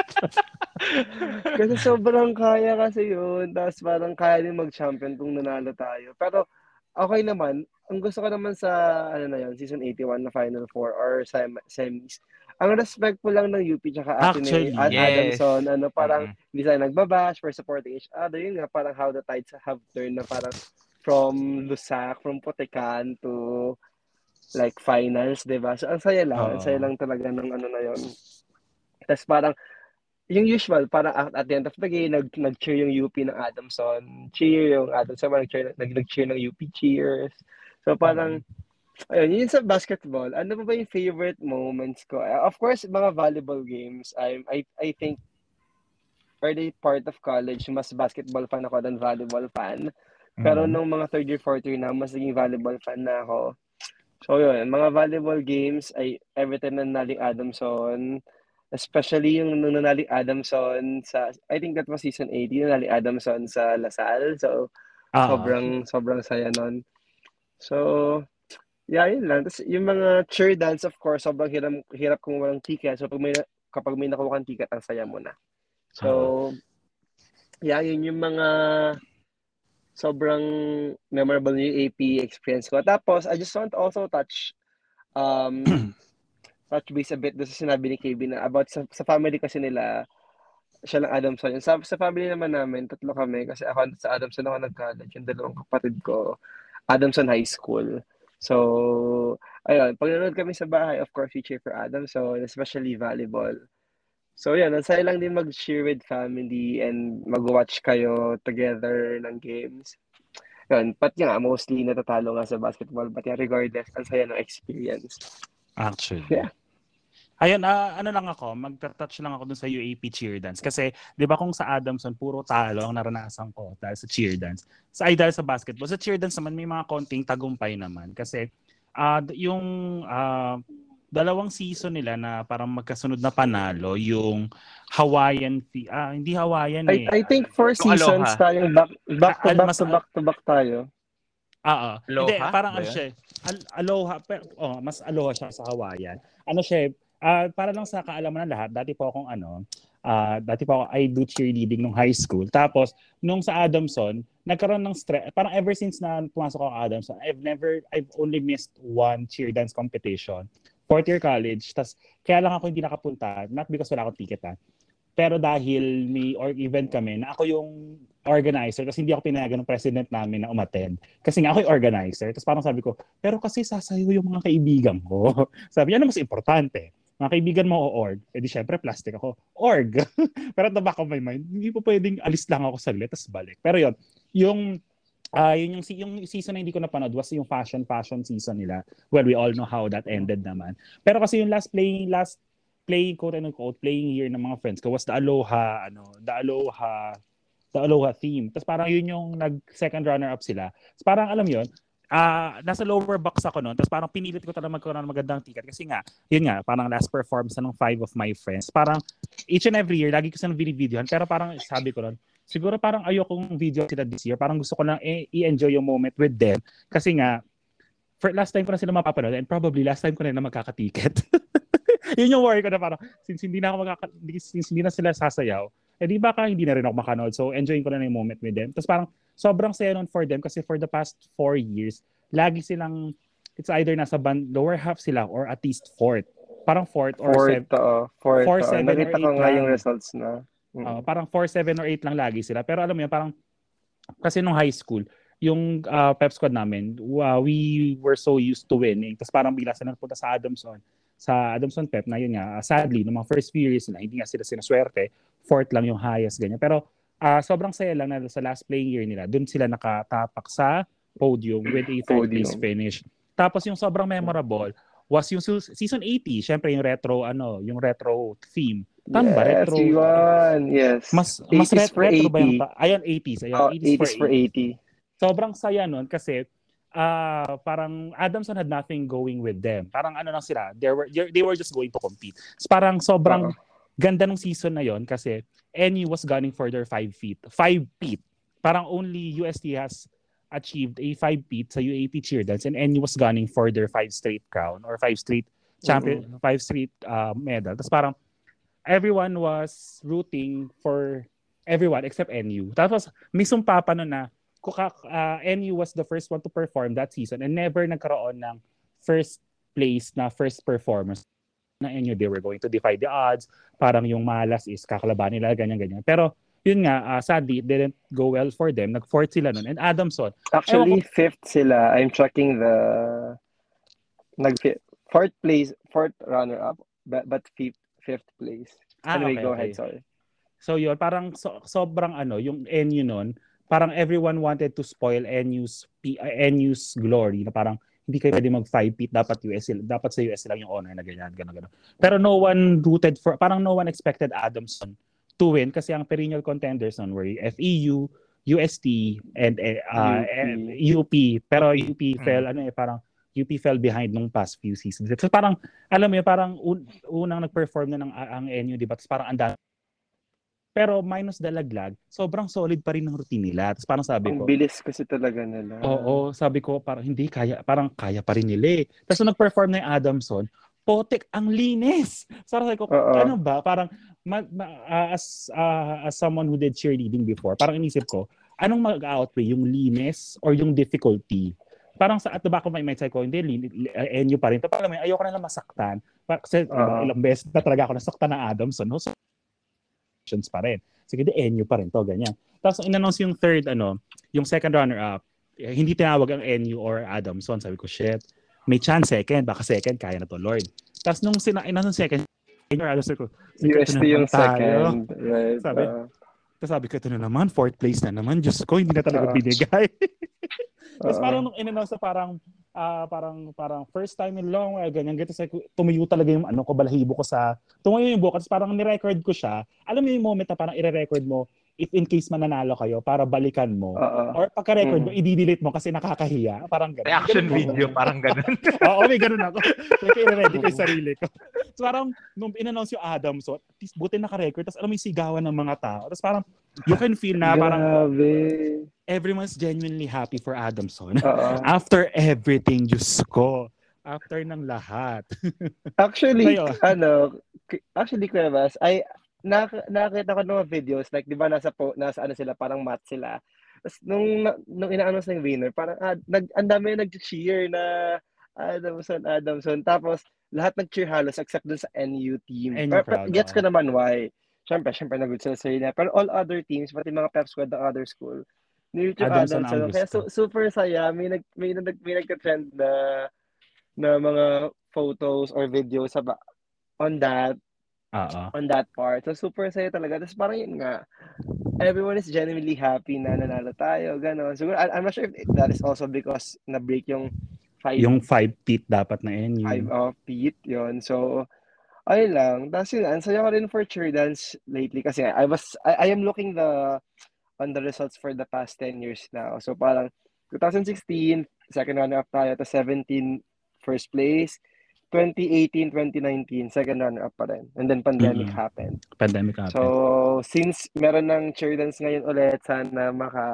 Speaker 3: kasi sobrang kaya kasi yun. Tapos parang kaya din mag-champion kung nanalo tayo. Pero okay naman. Ang gusto ko naman sa ano na yun, season 81 na Final Four or sem- semis. Ang respectful lang ng UP tsaka Actually, Ateneo, yes. Adamson, ano, parang mm-hmm. hindi sila nagbabash for supporting each other. Yun nga, parang how the tides have turned na parang from Lusac, from Potecan to like finals, 'di ba? So ang saya lang, uh, ang saya lang talaga ng ano na 'yon. Tapos parang yung usual, parang at, at the end of the game, nag, nag-cheer yung UP ng Adamson, cheer yung Adamson, nag-cheer, nag, nag-cheer ng UP cheers. So parang, uh, ayun, yun sa basketball, ano pa ba yung favorite moments ko? Uh, of course, mga volleyball games, I, I, I think, early part of college, mas basketball fan ako than volleyball fan. Pero mm. nung mga third year, fourth year na, mas naging volleyball fan na ako. So yun, mga volleyball games ay every time na naling Adamson, especially yung nung nanaling Adamson sa, I think that was season 18, nanaling Adamson sa Lasal. So, uh-huh. sobrang, sobrang saya nun. So, yeah, yun lang. Tapos yung mga cheer dance, of course, sobrang hirap, hirap kung walang ticket. So, pag may, kapag may nakuha kang ticket, ang saya mo na. So, uh-huh. yeah, yun yung mga sobrang memorable yung AP experience ko. Tapos, I just want to also touch um, touch base a bit doon sa sinabi ni KB na about sa, sa family kasi nila, siya lang Adamson. Sa, sa family naman namin, tatlo kami, kasi ako sa Adamson ako nag-college, yung dalawang kapatid ko, Adamson High School. So, ayun, pag nanonood kami sa bahay, of course, we cheer for Adamson, especially volleyball. So yan, ang saya lang din mag-share with family and mag-watch kayo together ng games. Yan, but nga, mostly natatalo nga sa basketball. But yeah, regardless, ang saya ng experience.
Speaker 1: Actually. Yeah. Ayun, uh, ano lang ako, magta-touch lang ako dun sa UAP cheer dance. Kasi, di ba kung sa Adamson, puro talo ang naranasan ko dahil sa cheer dance. Sa, ay, dahil sa basketball. Sa cheer dance naman, may mga konting tagumpay naman. Kasi, uh, yung uh, dalawang season nila na parang magkasunod na panalo, yung Hawaiian, ah, hindi Hawaiian
Speaker 3: eh. I, I think four yung seasons Aloha. tayong back, back to back to back to back tayo.
Speaker 1: Ah, uh, hindi, parang ano siya, al- aloha, pero, oh, mas aloha siya sa Hawaiian. Ano siya, uh, para lang sa kaalaman ng lahat, dati po akong ano, uh, dati po ako, I do cheerleading nung high school. Tapos, nung sa Adamson, nagkaroon ng stress, parang ever since na pumasok ako Adamson, I've never, I've only missed one cheer dance competition. Fourth year college. Tapos, kaya lang ako hindi nakapunta, not because wala akong ticket ha, pero dahil may or event kami na ako yung organizer kasi hindi ako pinayagan ng president namin na umattend. Kasi nga ako yung organizer. Tapos parang sabi ko, pero kasi sasayo yung mga kaibigan ko. sabi niya, ano mas importante? Mga kaibigan mo o org? Eh di syempre plastic ako. Org! pero at the back of my mind, hindi po pwedeng alis lang ako sa tapos balik. Pero yon yung uh, yun yung, yung season na hindi ko napanood was yung fashion fashion season nila. Well, we all know how that ended naman. Pero kasi yung last playing last playing quote and unquote playing year ng mga friends ko was the Aloha ano the Aloha the Aloha theme. Tapos parang yun yung nag second runner up sila. Tapos parang alam yon uh, nasa lower box ako noon tapos parang pinilit ko talaga magkaroon ng magandang ticket. Kasi nga yun nga parang last performance ng five of my friends. Parang each and every year lagi ko silang videohan pero parang sabi ko noon siguro parang ayokong video sila this year parang gusto ko lang i-enjoy yung moment with them kasi nga for last time ko na sila mapapanood and probably last time ko na na magkakatiket yun yung worry ko na parang, since hindi na ako magkaka, since hindi na sila sasayaw, eh di baka hindi na rin ako makanood. So, enjoying ko na yung moment with them. Tapos parang, sobrang saya nun for them kasi for the past four years, lagi silang, it's either nasa band, lower half sila or at least fourth. Parang fourth or
Speaker 3: fourth,
Speaker 1: seven.
Speaker 3: Uh, fourth, four, uh, seven Nakita or eight ko nga yung results na.
Speaker 1: Mm. Uh, parang 4, 7, or 8 lang lagi sila. Pero alam mo yun, parang, kasi nung high school, yung uh, pep squad namin, uh, we were so used to winning. Tapos parang bigla sila napunta sa Adamson sa Adamson Pep na yun nga, sadly, no mga first few years na hindi nga sila sinaswerte, fourth lang yung highest, ganyan. Pero uh, sobrang saya lang na sa last playing year nila, dun sila nakatapak sa podium with a third place finish. Tapos yung sobrang memorable was yung season 80, syempre yung retro ano, yung retro theme.
Speaker 3: Tama yes, ba? Retro. Yun. Yes.
Speaker 1: Mas mas retro, retro ba yung Ayun 80s, ayun
Speaker 3: oh, 80s, 80s for 80.
Speaker 1: 80. Sobrang saya nun kasi uh, parang Adamson had nothing going with them. Parang ano lang sila, they were they were just going to compete. So parang sobrang uh-huh. ganda ng season na yon kasi NU was gunning for their 5 feet. 5 feet. Parang only UST has achieved a 5 feet sa UAP cheer dance and NU was gunning for their 5 straight crown or 5 straight champion, 5 uh-huh. straight uh, medal. Tapos parang everyone was rooting for everyone except NU. Tapos may sumpa pa nun na uh, NU was the first one to perform that season and never nagkaroon ng first place na first performance na NU. They were going to defy the odds. Parang yung malas is kakalaban nila, ganyan-ganyan. Pero yun nga, uh, sadly, it didn't go well for them. Nag-fourth sila nun. And Adamson.
Speaker 3: Actually, ko, fifth sila. I'm tracking the... Nag fourth place, fourth runner-up, but, but fifth, fifth place. Ah, anyway, okay, go okay. ahead, sorry.
Speaker 1: So yun, parang so, sobrang ano, yung NU nun, parang everyone wanted to spoil NU's, uh, NU's glory na parang hindi kayo pwede mag 5 feet dapat US dapat sa US lang yung honor na ganyan ganun ganun pero no one rooted for parang no one expected Adamson to win kasi ang perennial contenders nun were FEU UST and uh, UP. UP pero UP fell ano eh parang UP fell behind nung past few seasons so parang alam mo yun parang un, unang nag-perform na ng ang NU di ba parang ang pero minus dalaglag, sobrang solid pa rin ng routine nila. Tapos parang sabi
Speaker 3: ko, ang bilis kasi talaga nila.
Speaker 1: Oo, sabi ko parang hindi kaya, parang kaya pa rin nila eh. Tapos nung nag-perform na yung Adamson, potek ang linis. So sabi ko, Uh-oh. ano ba? Parang ma, ma, uh, as uh, as someone who did cheerleading before, parang inisip ko, anong mag-outweigh yung linis or yung difficulty? Parang sa at the back of my mind, ko, hindi, uh, NU pa rin. Tapos parang ayoko na lang masaktan. Kasi uh-huh. ilang beses na talaga ako nasaktan na Adamson. No? So, pa rin. Sige, di NU pa rin to, ganyan. Tapos in-announce yung third, ano, yung second runner-up, eh, hindi tinawag ang NU or Adamson. Sabi ko, shit, may chance second, baka second, kaya na to, Lord. Tapos nung sina in-announce second, or Adamson ko,
Speaker 3: UST yung second. Right.
Speaker 1: Sabi, uh, tapos sabi ko, ito na naman, fourth place na naman. Diyos ko, hindi na talaga uh, binigay. Tapos uh, parang nung in-announce na parang uh, parang parang first time in long while ganyan ganito sa tumayo talaga yung ano ko balahibo ko sa tumayo yung bukas parang ni-record ko siya. Alam mo yung moment na parang i-record mo if in case mananalo kayo para balikan mo.
Speaker 3: Oo.
Speaker 1: Or pagka-record mo,
Speaker 3: Mm.
Speaker 1: i-delete mo kasi nakakahiya. Parang ganun.
Speaker 2: Reaction
Speaker 1: Ganun ako.
Speaker 2: video, parang ganun.
Speaker 1: Oo, may ganun ako. Kaya i-ready ko yung sarili ko. So parang, nung in-announce yung Adam, so at least buti naka-record, tapos alam mo yung sigawan ng mga tao. Tapos parang, you can feel na parang
Speaker 3: Grabe.
Speaker 1: everyone's genuinely happy for Adamson.
Speaker 3: Oo.
Speaker 1: After everything, Diyos ko. After ng lahat.
Speaker 3: Actually, ano, actually, Kuya Bas, nakita ko ng mga videos, like, di ba, nasa, po, nasa ano sila, parang mat sila. Tapos, nung, nung ina-announce na yung winner, parang, ah, nag, ang dami nag-cheer na Adamson, Adamson. Tapos, lahat nag-cheer halos except dun sa NU team. Pero- pero gets ko naman why. Siyempre, siyempre, nag sila sa na. Pero all other teams, pati mga pep squad ng other school, nilito
Speaker 1: Adamson
Speaker 3: Adamson. Kaya su- super saya. May, nag, may, nag, may nagka-trend na na mga photos or videos about on that
Speaker 1: Oo.
Speaker 3: on that part. So, super saya talaga. Tapos parang yun nga, everyone is genuinely happy na nanalo tayo, gano'n. Siguro, I- I'm not sure if that is also because na-break yung five,
Speaker 1: Yung five feet dapat na yun.
Speaker 3: five of feet, yun. So, ayun lang. Tapos yun, ang saya ko rin for cheer dance lately kasi I was, I, I am looking the, on the results for the past 10 years now. So, parang 2016, second runner-up tayo. Tapos 17, first place. 2018, 2019, second runner-up pa rin. And then pandemic
Speaker 1: Mhm.
Speaker 3: happened.
Speaker 1: Pandemic happened.
Speaker 3: So, since meron ng cheer dance ngayon ulit, sana maka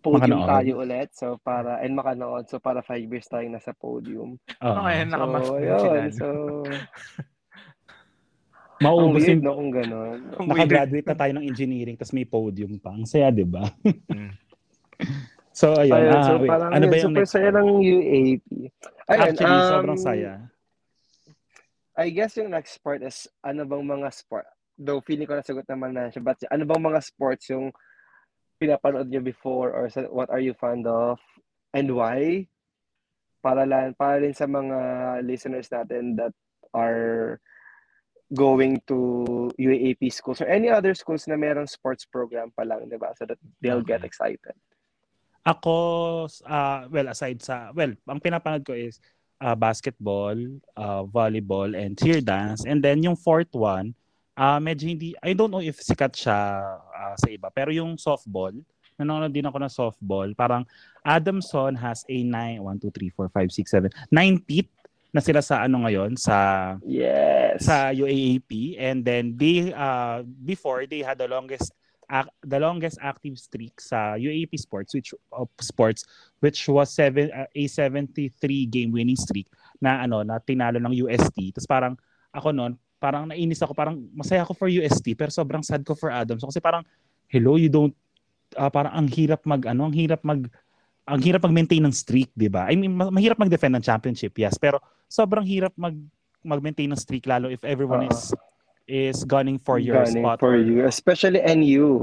Speaker 3: podium
Speaker 1: Makanood.
Speaker 3: tayo ulit. So, para, and makanood. So, para five years tayong nasa podium.
Speaker 1: Oo.
Speaker 2: Okay,
Speaker 3: So,
Speaker 2: nakamask
Speaker 3: yun. So, ang
Speaker 1: Maubos
Speaker 3: weird,
Speaker 1: yung
Speaker 3: no, kung
Speaker 2: weird.
Speaker 1: nakagraduate na tayo ng engineering tapos may podium pa. Ang saya, di ba? So, ayun.
Speaker 3: Ayun,
Speaker 1: ah,
Speaker 3: so,
Speaker 1: wait.
Speaker 3: parang
Speaker 1: ano ba
Speaker 3: yun,
Speaker 1: yung
Speaker 3: super
Speaker 1: next?
Speaker 3: saya ng UAP. Ayun,
Speaker 1: Actually,
Speaker 3: um,
Speaker 1: sobrang saya.
Speaker 3: I guess yung next sport is, ano bang mga sport? Though feeling ko nasagot naman na siya, but ano bang mga sports yung pinapanood niyo before or sa, what are you fond of and why? Para lang, para rin sa mga listeners natin that are going to UAAP schools or any other schools na merong sports program pa lang, di ba? So that they'll get excited.
Speaker 1: Ako, ah well, aside sa, well, ang pinapanood ko is ah, basketball, ah, volleyball, and cheer dance. And then yung fourth one, ah medyo hindi, I don't know if sikat siya ah, sa iba, pero yung softball, nanonood din ako ng softball, parang Adamson has a 9, 1, 2, 3, 4, 5, 6, 7, 9 teeth na sila sa ano ngayon, sa
Speaker 3: Yes.
Speaker 1: sa UAAP and then they uh before they had the longest ac- the longest active streak sa UAAP sports which of sports which was seven uh, a 73 game winning streak na ano na tinalo ng UST tapos parang ako noon parang nainis ako parang masaya ako for UST pero sobrang sad ko for Adams kasi parang hello you don't ah, parang ang hirap mag ano ang hirap mag ang hirap mag-maintain ng streak, 'di ba? I mean, ma- mahirap mag-defend ng championship, yes, pero sobrang hirap mag mag-maintain ng streak lalo if everyone
Speaker 3: Oo.
Speaker 1: is is gunning for your
Speaker 3: Gunning
Speaker 1: spot.
Speaker 3: for
Speaker 1: or-
Speaker 3: you, especially NU.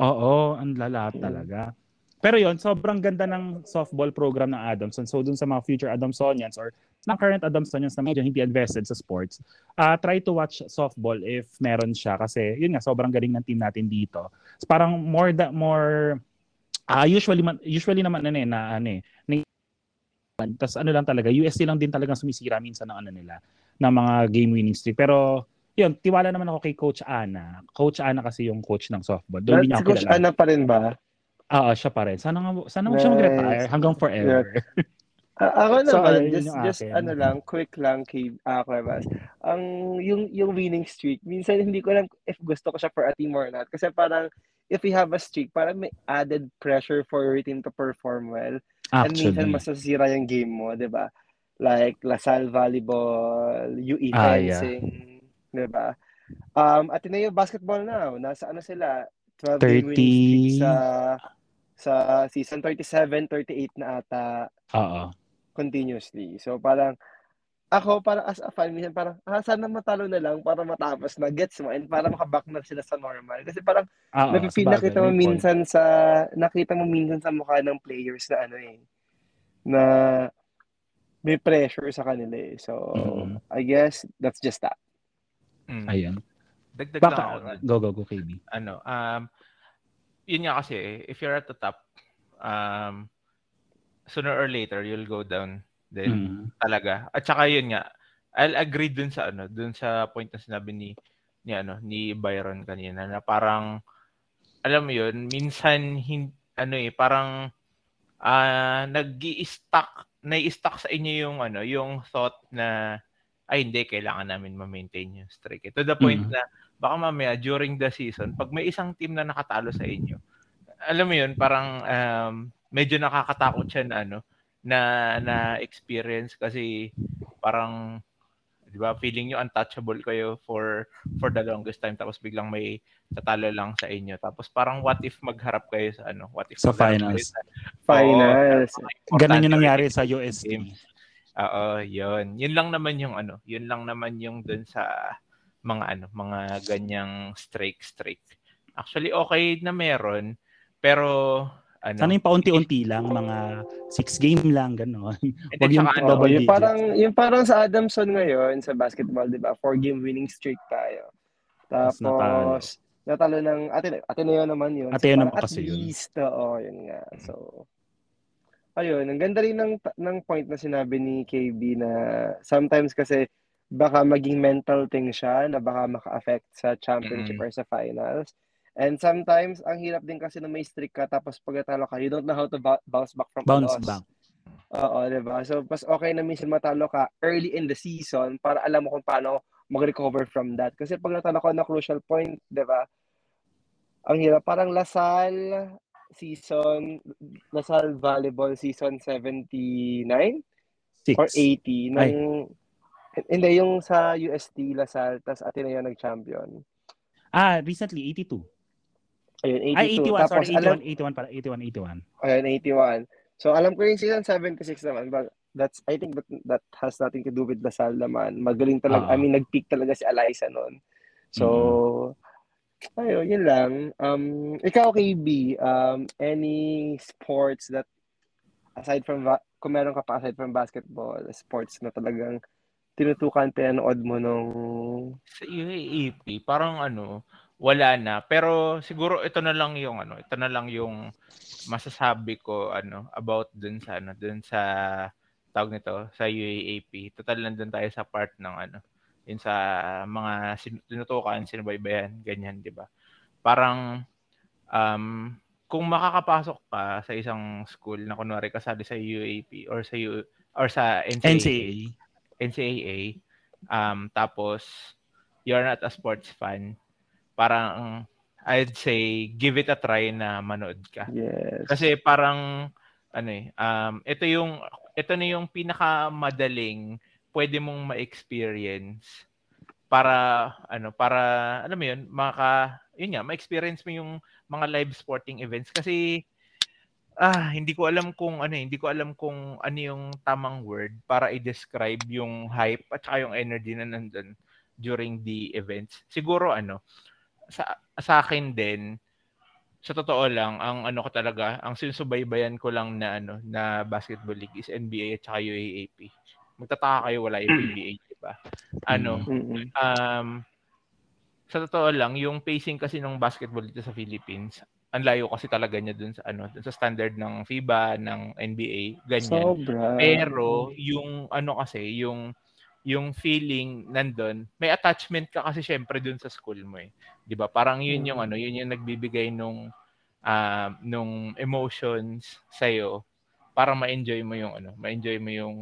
Speaker 1: Oo, ang lala talaga. Pero yon sobrang ganda ng softball program ng Adamson. So dun sa mga future Adamsonians or ng current Adamsonians na medyo hindi invested sa sports, uh, try to watch softball if meron siya kasi yun nga sobrang galing ng team natin dito. So, parang more da, more ah usually man, usually naman ano eh na ano eh ni tas ano lang talaga USC lang din talaga sumisira minsan ng ano nila ng mga game winning streak. Pero yun, tiwala naman ako kay Coach Ana. Coach Ana kasi yung coach ng softball. Doon niya
Speaker 3: Si Coach
Speaker 1: kilala.
Speaker 3: Ana pa rin ba?
Speaker 1: Oo, siya pa rin. Sana nga, sana nice. siya mag-retire hanggang forever.
Speaker 3: Ah, ako
Speaker 1: So,
Speaker 3: naman,
Speaker 1: ayun
Speaker 3: just, just
Speaker 1: akin.
Speaker 3: ano lang, quick lang kay uh, Cuevas. Ang, yung, yung winning streak, minsan hindi ko alam if gusto ko siya for a team or not. Kasi parang, if we have a streak, parang may added pressure for your team to perform well. And minsan
Speaker 1: Actually.
Speaker 3: mas nasisira yung game mo, di ba? Like, Lasal Volleyball, UE
Speaker 1: Ah, yeah.
Speaker 3: Di ba? Um, Ateneo Basketball now, nasa ano sila, 12 game
Speaker 1: 30.
Speaker 3: winning streak sa sa season 37, 38 na ata
Speaker 1: Oo.
Speaker 3: continuously. So parang ako parang as a fan minsan parang ah, sana matalo na lang para matapos na gets mo and para makaback na sila sa normal. Kasi parang
Speaker 1: Oo,
Speaker 3: napipil
Speaker 1: sabagay,
Speaker 3: nakita mo
Speaker 1: may point.
Speaker 3: minsan sa nakita mo minsan sa mukha ng players na ano eh na may pressure sa kanila eh. So
Speaker 1: Mhm.
Speaker 3: I guess that's just that.
Speaker 2: Mm.
Speaker 1: Ayun.
Speaker 2: Dagdag
Speaker 1: Baka,
Speaker 2: lang
Speaker 1: go, go, go, KB.
Speaker 2: ano, um, yun nga kasi, if you're at the top, um, sooner or later, you'll go down din
Speaker 1: Mm.
Speaker 2: talaga. At saka yun nga, I'll agree dun sa ano, dun sa point na sinabi ni ni ano, ni Byron kanina na parang alam mo yun, minsan, hin, ano eh, parang, uh, nag-i-stuck, nai-stuck sa inyo yung, ano, yung thought na, ay hindi, kailangan namin ma-maintain yung streak. To the point mm-hmm. na, baka mamaya, during the season, pag may isang team na nakatalo sa inyo, alam mo yun, parang, um, medyo nakakatakot siya na, ano, na, na experience kasi parang 'di ba? Feeling niyo untouchable kayo for for the longest time tapos biglang may tatalo lang sa inyo. Tapos parang what if magharap kayo sa ano? What if
Speaker 1: sa finals?
Speaker 3: Sa, finals.
Speaker 1: Oh, Ganun yung nangyari sa UST. Game.
Speaker 2: Oo, 'yun. Yun lang naman yung ano, yun lang naman yung dun sa mga ano, mga ganyang streak streak. Actually okay na meron pero ano?
Speaker 1: Sana yung paunti-unti lang, mga six game lang, gano'n.
Speaker 3: Wag yung ano, double yung parang, yung parang sa Adamson ngayon, sa basketball, di ba? Four game winning streak tayo. Tapos, natalo. natalo ng, Ateneo, Ateneo naman yun.
Speaker 1: Ateneo
Speaker 3: so,
Speaker 1: naman kasi
Speaker 3: yun. At least, oo, yun nga. So, ayun, ang ganda rin ng, ng point na sinabi ni KB na sometimes kasi baka maging mental thing siya na baka maka-affect sa championship mm-hmm. or sa finals. And sometimes, ang hirap din kasi na may streak ka tapos pag natalo ka, you don't know how to bounce back from
Speaker 1: bounce
Speaker 3: a loss.
Speaker 1: back.
Speaker 3: Oo, di ba? So, mas okay na minsan matalo ka early in the season para alam mo kung paano mag-recover from that. Kasi pag natalo ka na crucial point, di ba? Ang hirap. Parang Lasal season, Lasal Volleyball season 79? Six. Or 80. Nang, hindi, yung sa UST, Lasal, tas Ateneo nag-champion.
Speaker 1: Ah, recently, 82.
Speaker 3: Ayun, 82. Ay, 81,
Speaker 1: Tapos, sorry, 81, alam, 81 para, 81, 81.
Speaker 3: Ayun, 81. So, alam ko yung season 76 naman, but that's, I think that, that has nothing to do with Lasal naman. Magaling talaga, uh-huh. I mean, nag-peak talaga si Eliza noon. So, mm-hmm. Ayun, yun lang. Um, ikaw, KB, um, any sports that, aside from, kung meron ka pa aside from basketball, sports na talagang tinutukan, pinanood mo nung...
Speaker 2: Sa UAAP, parang ano, wala na. Pero siguro ito na lang yung ano, ito na lang yung masasabi ko ano about dun sa ano, dun sa tawag nito sa UAAP. Total nandun tayo sa part ng ano, yun sa mga sin- tinutukan, sinubaybayan, ganyan, 'di ba? Parang um kung makakapasok ka sa isang school na kunwari kasali sa UAP or sa U or sa NCAA, NCAA, NCAA um tapos you're not a sports fan, parang I'd say give it a try na manood ka.
Speaker 3: Yes.
Speaker 2: Kasi parang ano eh, um ito yung ito na yung pinakamadaling pwede mong ma-experience para ano para alam mo yun maka yun nga ma-experience mo yung mga live sporting events kasi ah hindi ko alam kung ano eh, hindi ko alam kung ano yung tamang word para i-describe yung hype at saka yung energy na nandun during the events siguro ano sa sa akin din sa totoo lang ang ano ko talaga ang sinusubaybayan ko lang na ano na basketball league is NBA at saka UAAP. Magtataka kayo wala yung PBA, di ba? Ano um sa totoo lang yung pacing kasi ng basketball dito sa Philippines ang layo kasi talaga niya dun sa ano dun sa standard ng FIBA ng NBA ganyan.
Speaker 3: Sobra.
Speaker 2: Pero yung ano kasi yung yung feeling nandun, may attachment ka kasi syempre dun sa school mo eh. 'Di ba? Parang 'yun yung ano, 'yun yung nagbibigay nung uh, nung emotions sa iyo para ma-enjoy mo yung ano, ma-enjoy mo yung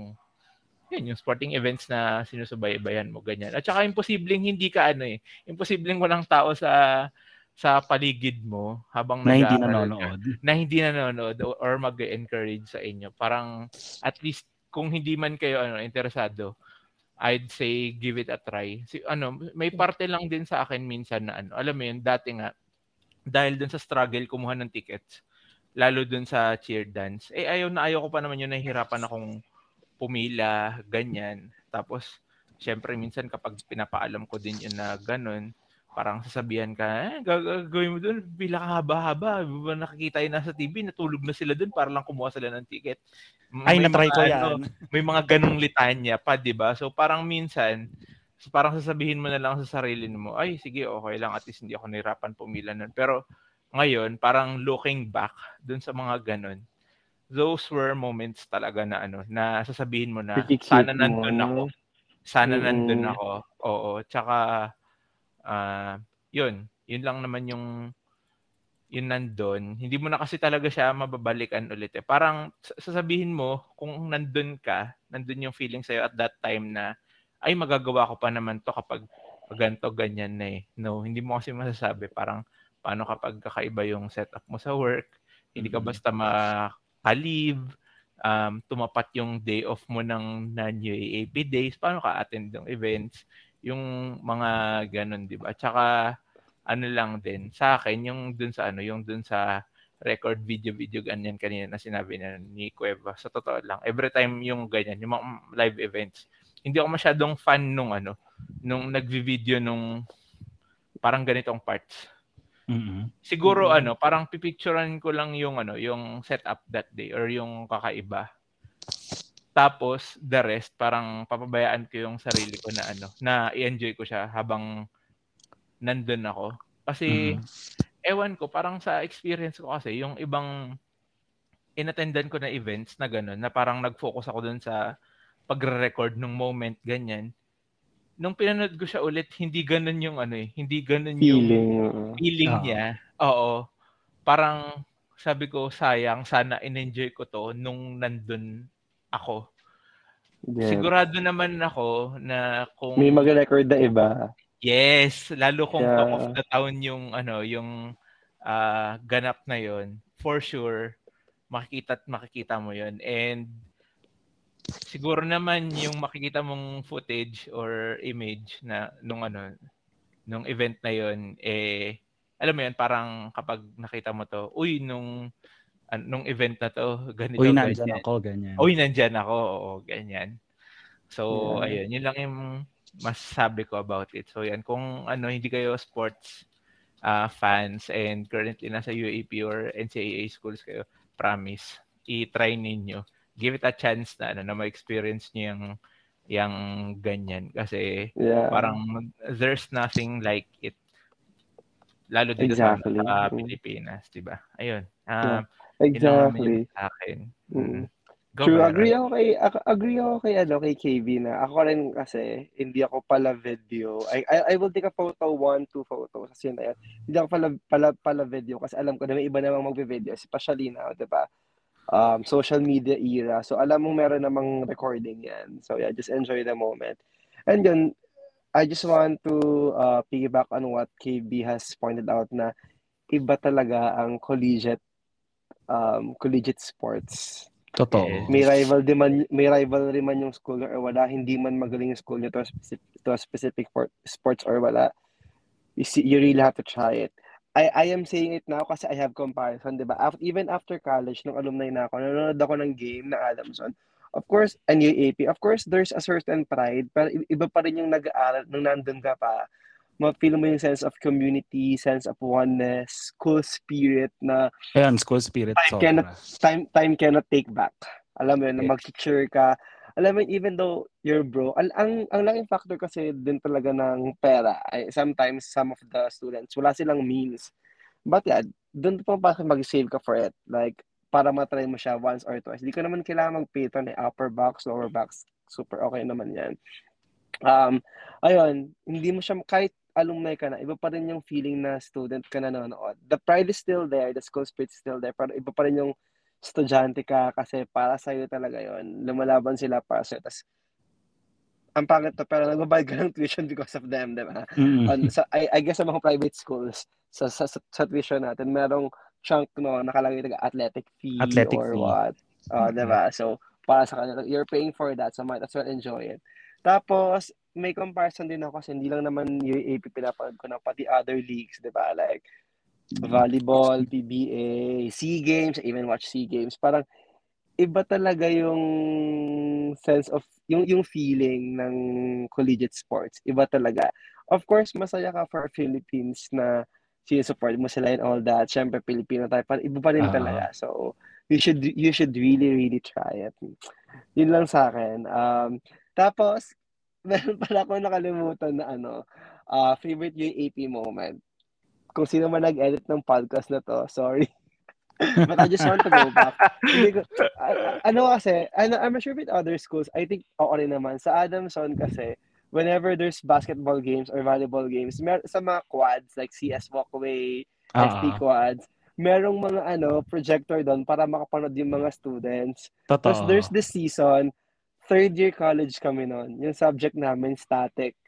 Speaker 2: yun, yung sporting events na sinusubaybayan mo ganyan. At saka imposibleng hindi ka ano eh, imposibleng walang tao sa sa paligid mo habang
Speaker 1: na hindi nanonood.
Speaker 2: Ka, na hindi nanonood or mag-encourage sa inyo. Parang at least kung hindi man kayo ano interesado, I'd say give it a try. Si, ano, may parte lang din sa akin minsan na ano, alam mo yun, dati nga, dahil dun sa struggle kumuha ng tickets, lalo dun sa cheer dance, eh ayaw na ayaw ko pa naman yun, nahihirapan akong pumila, ganyan. Tapos, syempre minsan kapag pinapaalam ko din yun na ganun, parang sasabihan ka, eh, gagawin mo doon, pila ka haba-haba. Nakikita yun nasa TV, natulog na sila doon para lang kumuha sila ng ticket.
Speaker 1: Ay, na-try ko yan. Ano,
Speaker 2: may mga ganong litanya pa, di ba? So parang minsan, parang sasabihin mo na lang sa sarili mo, ay, sige, okay lang, at least hindi ako nirapan pumila nun. Pero ngayon, parang looking back dun sa mga ganon, those were moments talaga na ano, na sasabihin mo na, sana nandun ako. Sana mm. nandun ako. Oo. Tsaka, uh, yun, yun lang naman yung yun nandun, hindi mo na kasi talaga siya mababalikan ulit eh. Parang sasabihin mo, kung nandun ka, nandun yung feeling sa'yo at that time na, ay magagawa ko pa naman to kapag ganto ganyan na eh. No, hindi mo kasi masasabi. Parang, paano kapag kakaiba yung setup mo sa work, hindi ka basta maka-leave, um, tumapat yung day off mo ng non-UAAP days, paano ka attend ng events, yung mga ganun, di ba? Tsaka, ano lang din sa akin yung dun sa ano yung dun sa record video video ganyan kanina na sinabi na ni Cueva sa totoo lang every time yung ganyan yung mga live events hindi ako masyadong fan nung ano nung nagvi-video nung parang ganitong parts
Speaker 1: mm-hmm.
Speaker 2: siguro mm-hmm. ano parang pipicturean ko lang yung ano yung setup that day or yung kakaiba tapos the rest parang papabayaan ko yung sarili ko na ano na i-enjoy ko siya habang nandun ako. Kasi, mm-hmm. ewan ko, parang sa experience ko kasi, yung ibang inattendan ko na events na gano'n, na parang nag-focus ako dun sa pagre-record ng moment, ganyan. Nung pinanood ko siya ulit, hindi ganun yung ano eh, hindi ganun yung
Speaker 3: feeling,
Speaker 2: feeling uh, niya. Oo. Parang sabi ko, sayang, sana in-enjoy ko to nung nandun ako. Yeah. Sigurado naman ako na kung...
Speaker 3: May mag-record na iba.
Speaker 2: Yes, lalo kung yeah. talk of the town yung ano, yung uh, ganap na yon, for sure makikita at makikita mo yon. And siguro naman yung makikita mong footage or image na nung ano nung event na yon eh alam mo yun parang kapag nakita mo to uy nung nung event na to ganito
Speaker 1: uy nandiyan ganyan. ako ganyan
Speaker 2: uy nandiyan ako oo ganyan so yeah. ayun yun lang yung masasabi ko about it. So yan, kung ano, hindi kayo sports uh, fans and currently nasa UAP or NCAA schools kayo, promise, i-try ninyo. Give it a chance na, ano, na ma-experience nyo yung, yung ganyan. Kasi yeah. parang there's nothing like it. Lalo dito exactly. sa, sa Pilipinas, di ba? Ayun. Um,
Speaker 3: yeah. Exactly.
Speaker 2: Sa akin.
Speaker 3: Go True, agree ako kay agree ako kay ano kay KB na ako rin kasi hindi ako pala video. I I, I will take a photo, one, two photos kasi na yan. Hindi ako pala pala pala video kasi alam ko na may iba namang magve-video, especially now, 'di ba? Um, social media era. So alam mo meron namang recording 'yan. So yeah, just enjoy the moment. And yun, I just want to uh, piggyback on what KB has pointed out na iba talaga ang collegiate um, collegiate sports
Speaker 1: Totoo.
Speaker 3: May rival din man, may rivalry man yung school or wala, hindi man magaling yung school niyo to a specific, to a specific sports or wala. You, see, you really have to try it. I, I am saying it now kasi I have comparison, di ba? After, even after college, nung alumni na ako, nanonood ako ng game na Adamson. Of course, and UAP, of course, there's a certain pride, pero iba pa rin yung nag-aaral nung nandun ka pa ma-feel mo yung sense of community, sense of oneness, school spirit na
Speaker 1: Ayan, school spirit.
Speaker 3: Time, cannot, time, time cannot take back. Alam mo yun, yeah. na mag-teacher ka. Alam mo even though you're broke, ang, ang, ang laking factor kasi din talaga ng pera. I, sometimes, some of the students, wala silang means. But yeah, doon pa pa mag-save ka for it. Like, para matry mo siya once or twice. Hindi ko naman kailangan mag-pay to na upper box, lower box. Super okay naman yan. Um, ayun, hindi mo siya, kahit alumni ka na, iba pa rin yung feeling na student ka na nanonood. The pride is still there, the school spirit is still there, pero iba pa rin yung estudyante ka kasi para sa iyo talaga yon Lumalaban sila para sa'yo. Tapos, ang pangit to, pero nagbabayad ka ng tuition because of them, di ba? Mm-hmm. On, sa, I, I guess sa mga private schools, sa, sa, sa, sa tuition natin, merong chunk no, nakalagay taga athletic fee athletic or fee. what. Uh, mm-hmm. di ba? So, para sa kanila, you're paying for that, so might as well enjoy it. Tapos, may comparison din ako kasi hindi lang naman UAP pinapanood ko na pati other leagues, di ba? Like, volleyball, PBA, SEA Games, even watch SEA Games. Parang, iba talaga yung sense of, yung, yung feeling ng collegiate sports. Iba talaga. Of course, masaya ka for Philippines na sinusupport mo sila and all that. Siyempre, Pilipino tayo. Parang iba pa rin uh-huh. talaga. So, you should you should really, really try it. Yun lang sa akin. Um, tapos, meron pala ako nakalimutan na ano, uh, favorite UAP moment. Kung sino man nag-edit ng podcast na to, sorry. But I just want to go back. ko, uh, ano kasi, ano, I'm sure with other schools, I think oo rin naman. Sa Adamson kasi, whenever there's basketball games or volleyball games, mer- sa mga quads, like CS Walkway, uh-huh. FP quads, merong mga ano, projector doon para makapanood yung mga students.
Speaker 1: Totoo.
Speaker 3: Tapos there's this season, third year college kami noon. Yung subject namin, static.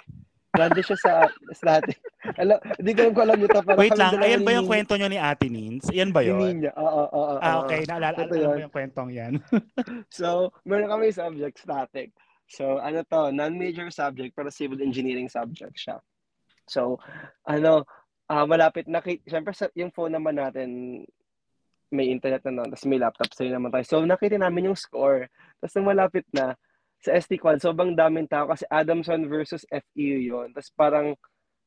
Speaker 3: Nandun siya sa static. Alam, hindi ko alam kung alam nyo to.
Speaker 1: Wait lang, ayan ba yung kwento nyo ni Ate Nins? Ayan ba yun?
Speaker 3: Ninya. Oo, oo, oo.
Speaker 1: Ah, okay. Naalala mo yung kwentong yan.
Speaker 3: so, meron kami subject, static. So, ano to, non-major subject, pero civil engineering subject siya. So, ano, uh, malapit na, syempre yung phone naman natin, may internet na noon, tapos may laptop sa'yo naman tayo. So, nakita namin yung score. Tapos nung malapit na, sa SD Quad, sobrang daming tao kasi Adamson versus FEU yon Tapos parang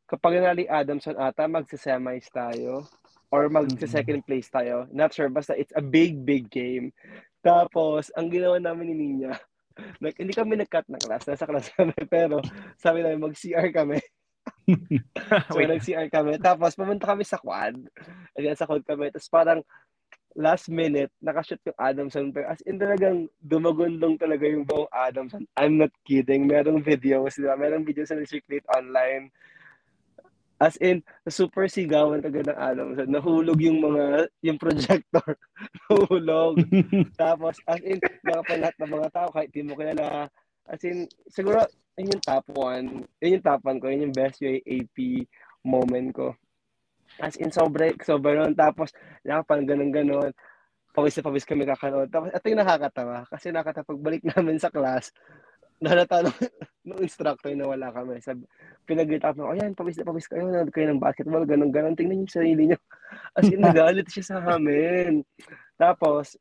Speaker 3: kapag nali Adamson ata, magsa-semis tayo or magsa-second place tayo. Not sure, basta it's a big, big game. Tapos, ang ginawa namin ni Ninya, like, hindi kami nag-cut na class, nasa class kami, pero sabi namin, mag-CR kami. so, nag-CR kami. Tapos, pumunta kami sa quad. Ayan, sa quad kami. Tapos parang, last minute, nakashoot yung Adamson. Pero as in talagang dumagundong talaga yung buong Adamson. I'm not kidding. Merong videos, diba? Merong videos na circulate online. As in, super sigawan talaga ng Adamson. Nahulog yung mga, yung projector. Nahulog. Tapos, as in, nakapalat ng mga tao, kahit di mo kilala. As in, siguro, yun yung top one. Yun yung top one ko. Yun yung best UAP moment ko. As in, sobre, sobre nun. Tapos, nakapang ganun-ganun. Pawis na pawis kami kakanood. Tapos, ito yung nakakatawa. Kasi nakatapagbalik namin sa class, nalata ng, ng instructor na wala kami. Sabi, pinag-greet up na, ayan, pawis na pawis kayo, nanood kayo ng basketball, ganun-ganun. Tingnan yung sarili niyo. As in, nagalit siya sa amin. Tapos,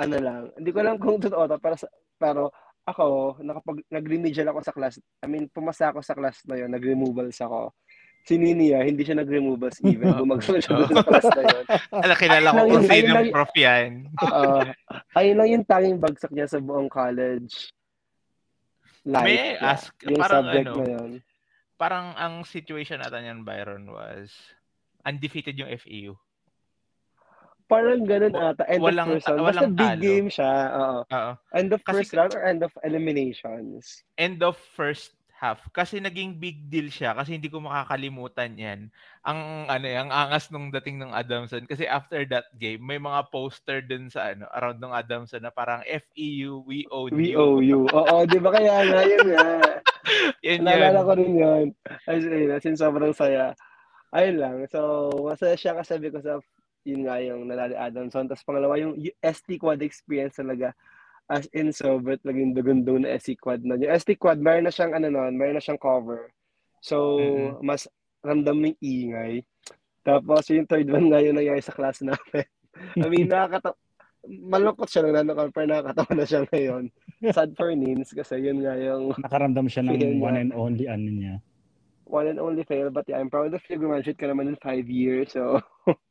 Speaker 3: ano lang, hindi ko lang kung totoo to, pero, pero ako, nakapag, nag-remedial ako sa class. I mean, pumasa ako sa class na yun, nag-removals ako si Ninia, hindi siya nag-removals even. Bumagsak siya sa class na yun.
Speaker 2: Ala, kilala ko kung sino yung prof yan.
Speaker 3: uh, ayun lang yung tanging bagsak niya sa buong college life.
Speaker 2: May I ask,
Speaker 3: yung
Speaker 2: parang
Speaker 3: subject
Speaker 2: ano,
Speaker 3: na yun.
Speaker 2: parang ang situation natin yan, Byron, was undefeated yung FEU.
Speaker 3: Parang ganun ata. End walang, of first round. Basta big talo. game siya. Oo.
Speaker 2: Oo.
Speaker 3: End of first Kasi, round or end of eliminations?
Speaker 2: End of first half kasi naging big deal siya kasi hindi ko makakalimutan 'yan. Ang ano, eh, ang angas nung dating ng Adamson kasi after that game may mga poster din sa ano around ng Adamson na parang FEU we owe you.
Speaker 3: We owe you. Oo, 'di ba kaya nga yun nga. yan Naalala ko rin 'yun. As in, as in sobrang saya. Ayun lang. So, masaya siya kasi ko sa yun nga yung nalali Adamson. Tapos pangalawa yung ST Quad experience talaga as in sobrang naging dugundong na SC Quad na. Yung ST Quad, mayroon na siyang ano noon, mayroon na siyang cover. So, mm-hmm. mas ramdam ng ingay. Tapos, yung third one nga yung nangyari sa class namin. I mean, nakakata malungkot siya nung nanonood pero nakakatawa na siya ngayon. Sad for Nins kasi yun nga yung...
Speaker 1: Nakaramdam siya ng one and only ano niya.
Speaker 3: One and only fail but yeah, I'm proud of you. Graduate ka naman in five years so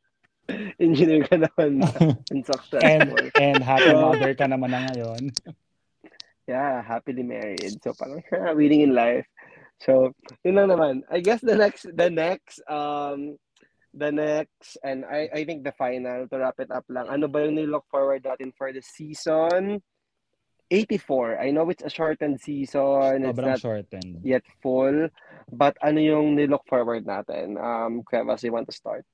Speaker 3: engineer ka naman and successful.
Speaker 1: and, and happy mother ka naman na ngayon.
Speaker 3: Yeah, happily married. So parang winning in life. So, yun lang naman. I guess the next, the next, um, the next, and I, I think the final, to wrap it up lang, ano ba yung nilook forward natin for the season? 84. I know it's a shortened season. It's
Speaker 1: Sobrang
Speaker 3: not
Speaker 1: shortened.
Speaker 3: yet full. But ano yung nilook forward natin? Um, Krevas, you want to start?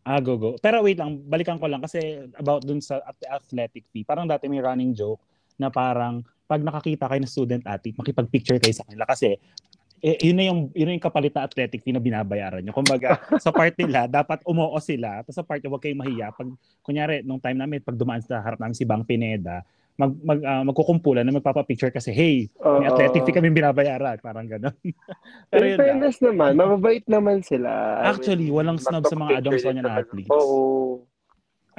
Speaker 1: Ah, go, go. Pero wait lang, balikan ko lang kasi about dun sa athletic fee. Parang dati may running joke na parang pag nakakita kayo ng student athlete, makipag-picture kayo sa kanila kasi eh, yun na yung yun na yung kapalit na athletic fee na binabayaran nyo. Kumbaga, sa part nila, dapat umoo sila. Tapos sa part huwag kayong mahiya. Pag, kunyari, nung time namin, pag dumaan sa harap namin si Bang Pineda, mag, mag uh, magkukumpulan na magpapa-picture kasi, hey, may uh, athletic fee kami binabayaran. Parang gano'n.
Speaker 3: Pero in fairness na. naman, mababait naman sila.
Speaker 1: Actually, walang snob sa mga Adamsonian athletes.
Speaker 3: Oo.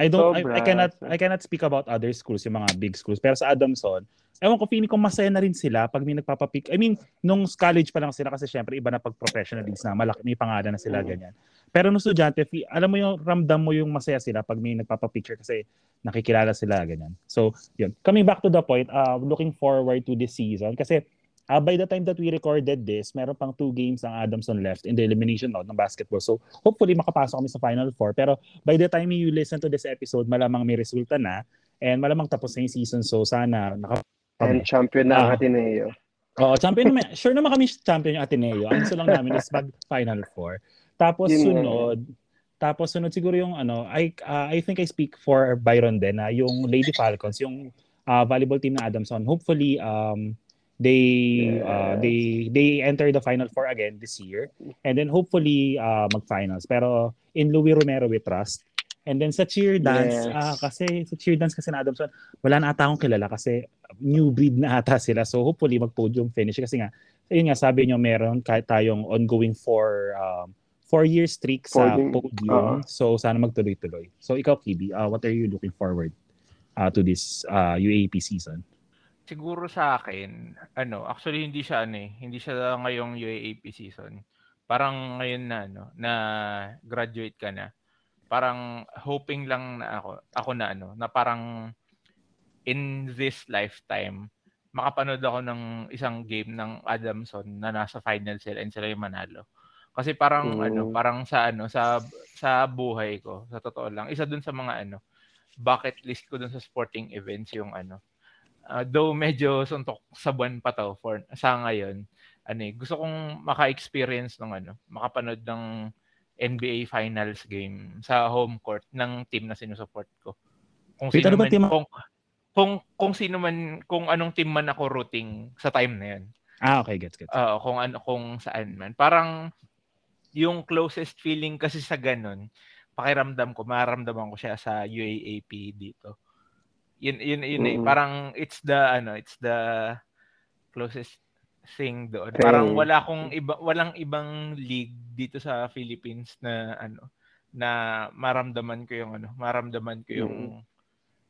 Speaker 1: I don't I, I cannot I cannot speak about other schools, yung mga big schools. Pero sa Adamson, ewan ko feeling ko masaya na rin sila pag may nagpapapic. I mean, nung college pa lang sila kasi syempre iba na pag professional leagues na malaki may pangalan na sila mm. ganyan. Pero nung estudyante, alam mo yung ramdam mo yung masaya sila pag may nagpapapicture kasi nakikilala sila ganyan. So, yun. Coming back to the point, uh, looking forward to this season kasi Uh, by the time that we recorded this, meron pang two games ang Adamson left in the elimination round ng basketball. So, hopefully makapasok kami sa Final Four. Pero by the time you listen to this episode, malamang may resulta na and malamang tapos na yung season. So, sana naka...
Speaker 3: And champion na ang uh, Ateneo.
Speaker 1: Oo, champion naman. Sure naman kami champion yung Ateneo. Ang gusto lang namin is mag Final Four. Tapos Yun sunod, Tapos sunod siguro yung ano, I uh, I think I speak for Byron din na yung Lady Falcons, yung uh, volleyball team na Adamson. Hopefully um they yes. uh, they they enter the final four again this year and then hopefully uh, mag-finals. Pero in Louis Romero we trust. And then sa cheer dance, yes. uh, kasi sa cheer dance kasi na Adamson, wala na ata akong kilala kasi new breed na ata sila. So hopefully mag-podium finish kasi nga, yun nga sabi nyo meron kahit tayong ongoing for um, four-year streak sa podium. podium. Uh-huh. So, sana magtuloy-tuloy. So, ikaw, Kibi, uh, what are you looking forward uh, to this uh, UAP season?
Speaker 2: Siguro sa akin, ano, actually hindi siya ano eh, hindi siya ngayong UAP season. Parang ngayon na ano, na graduate ka na. Parang hoping lang na ako, ako na ano, na parang in this lifetime, makapanood ako ng isang game ng Adamson na nasa final sila and sila yung manalo. Kasi parang mm. ano, parang sa ano, sa sa buhay ko, sa totoo lang, isa dun sa mga ano, bucket list ko dun sa sporting events yung ano. Uh, though medyo suntok sa buwan pa to for sa ngayon, ano eh, gusto kong maka-experience ng ano, makapanood ng NBA Finals game sa home court ng team na sinusupport ko.
Speaker 1: Kung Wait, sino ano man, team?
Speaker 2: Kung, kung, kung sino man, kung anong team man ako rooting sa time na yun.
Speaker 1: Ah, okay, gets, gets.
Speaker 2: Uh, kung ano, kung saan man. Parang, yung closest feeling kasi sa ganun, pakiramdam ko, maramdaman ko siya sa UAAP dito. Yun yun yun mm-hmm. eh, parang it's the ano, it's the closest thing doon. Okay. Parang wala akong iba walang ibang league dito sa Philippines na ano na maramdaman ko yung ano, maramdaman ko yung mm.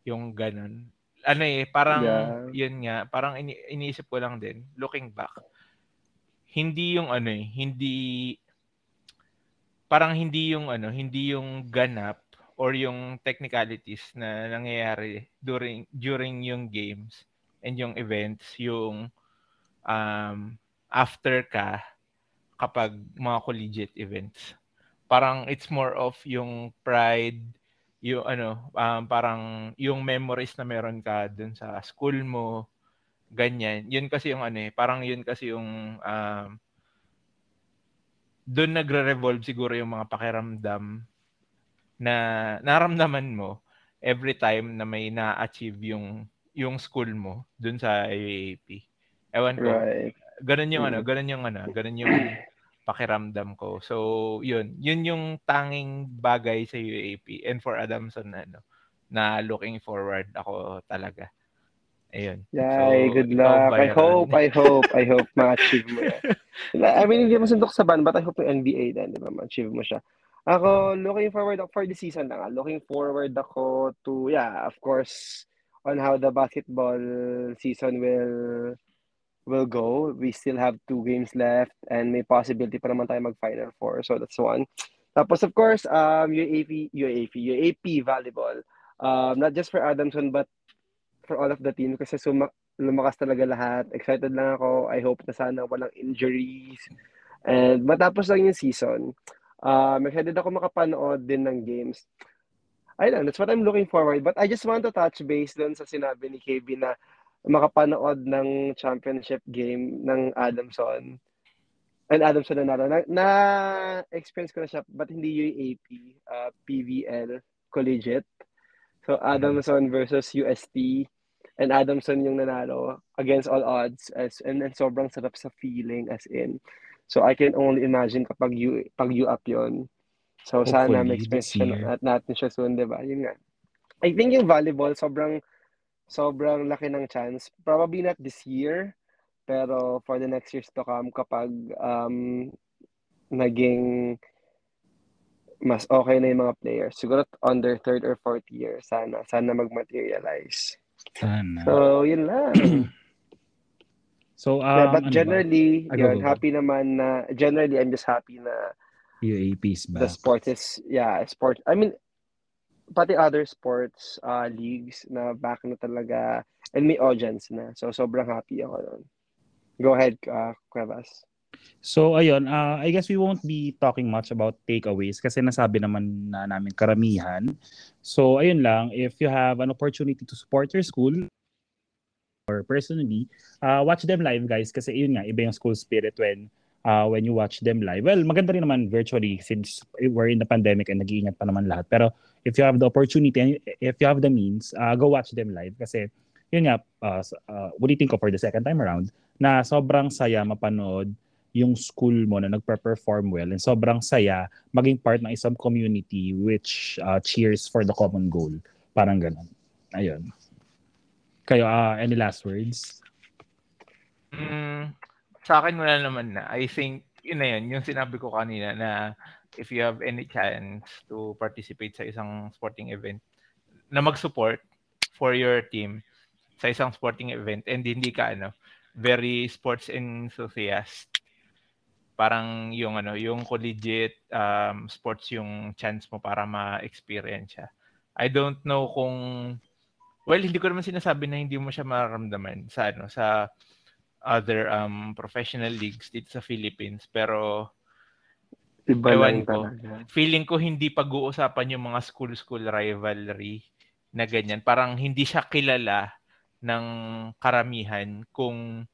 Speaker 2: yung ganun. Ano eh, parang yeah. yun nga, parang ini, iniisip ko lang din looking back. Hindi yung ano eh, hindi parang hindi yung ano, hindi yung ganap or yung technicalities na nangyayari during during yung games and yung events, yung um, after ka kapag mga collegiate events. Parang it's more of yung pride, yung ano, um, parang yung memories na meron ka dun sa school mo, ganyan. Yun kasi yung ano eh, parang yun kasi yung um, doon nagre-revolve siguro yung mga pakiramdam na naramdaman mo every time na may na-achieve yung yung school mo doon sa UAAP. Ewan ko. Right. Ganun yung mm. ano, ganun yung ano, ganun yung pakiramdam ko. So, yun. Yun yung tanging bagay sa UAP and for Adamson na ano, na looking forward ako talaga. Ayun.
Speaker 3: Yay, so, good luck. I hope, I hope, I hope ma-achieve mo yan. I mean, hindi mo sundok sa ban, but I hope yung NBA din, di ba, ma-achieve mo siya. Ako, looking forward for the season lang. Ah. Looking forward ako to, yeah, of course, on how the basketball season will will go. We still have two games left and may possibility pa naman tayo mag-final four. So that's one. Tapos of course, um, UAP, UAP, UAP volleyball. Um, not just for Adamson but for all of the team kasi suma- lumakas talaga lahat. Excited lang ako. I hope na sana walang injuries. And matapos lang yung season, um, excited ako makapanood din ng games. Ayun that's what I'm looking forward. But I just want to touch base dun sa sinabi ni KB na makapanood ng championship game ng Adamson. And Adamson na na, na experience ko na siya but hindi UAP, uh, PVL, collegiate. So Adamson versus UST and Adamson yung nanalo against all odds as and, and sobrang sarap sa feeling as in. So I can only imagine kapag you pag you up yon. So Hopefully, sana ma-experience at natin siya soon, 'di ba? Yun nga. I think yung volleyball sobrang sobrang laki ng chance. Probably not this year, pero for the next years to come kapag um naging mas okay na yung mga players. Siguro their third or fourth year, sana. Sana mag-materialize.
Speaker 1: Sana.
Speaker 3: So, yun lang.
Speaker 1: so, um,
Speaker 3: yeah, but ano generally, ba? yun, happy naman na, generally, I'm just happy na
Speaker 1: UAP's
Speaker 3: back. The sport is, yeah, sport. I mean, pati other sports uh, leagues na back na talaga and may audience na. So, sobrang happy ako doon. Go ahead, uh, Cuevas.
Speaker 1: So ayun, uh, I guess we won't be talking much about takeaways kasi nasabi naman na namin karamihan. So ayun lang, if you have an opportunity to support your school or personally, uh, watch them live guys kasi yun nga, iba yung school spirit when uh, when you watch them live. Well, maganda rin naman virtually since we're in the pandemic and nag-iingat pa naman lahat. Pero if you have the opportunity and if you have the means, uh, go watch them live kasi yun nga, uh, uh, what do you think of for the second time around na sobrang saya mapanood yung school mo na nagpe-perform well and sobrang saya maging part ng isang community which uh, cheers for the common goal. Parang ganun. Ayun. Kayo, uh, any last words?
Speaker 2: Mm, sa akin wala naman na. I think yun na yun, yung sinabi ko kanina na if you have any chance to participate sa isang sporting event na mag-support for your team sa isang sporting event and hindi ka ano very sports enthusiast parang yung ano yung collegiate um, sports yung chance mo para ma-experience siya I don't know kung well hindi ko naman sinasabi na hindi mo siya mararamdaman sa ano sa other um professional leagues dito sa Philippines pero
Speaker 3: Iba
Speaker 2: ewan ko, feeling ko hindi pag-uusapan yung mga school-school rivalry na ganyan. Parang hindi siya kilala ng karamihan kung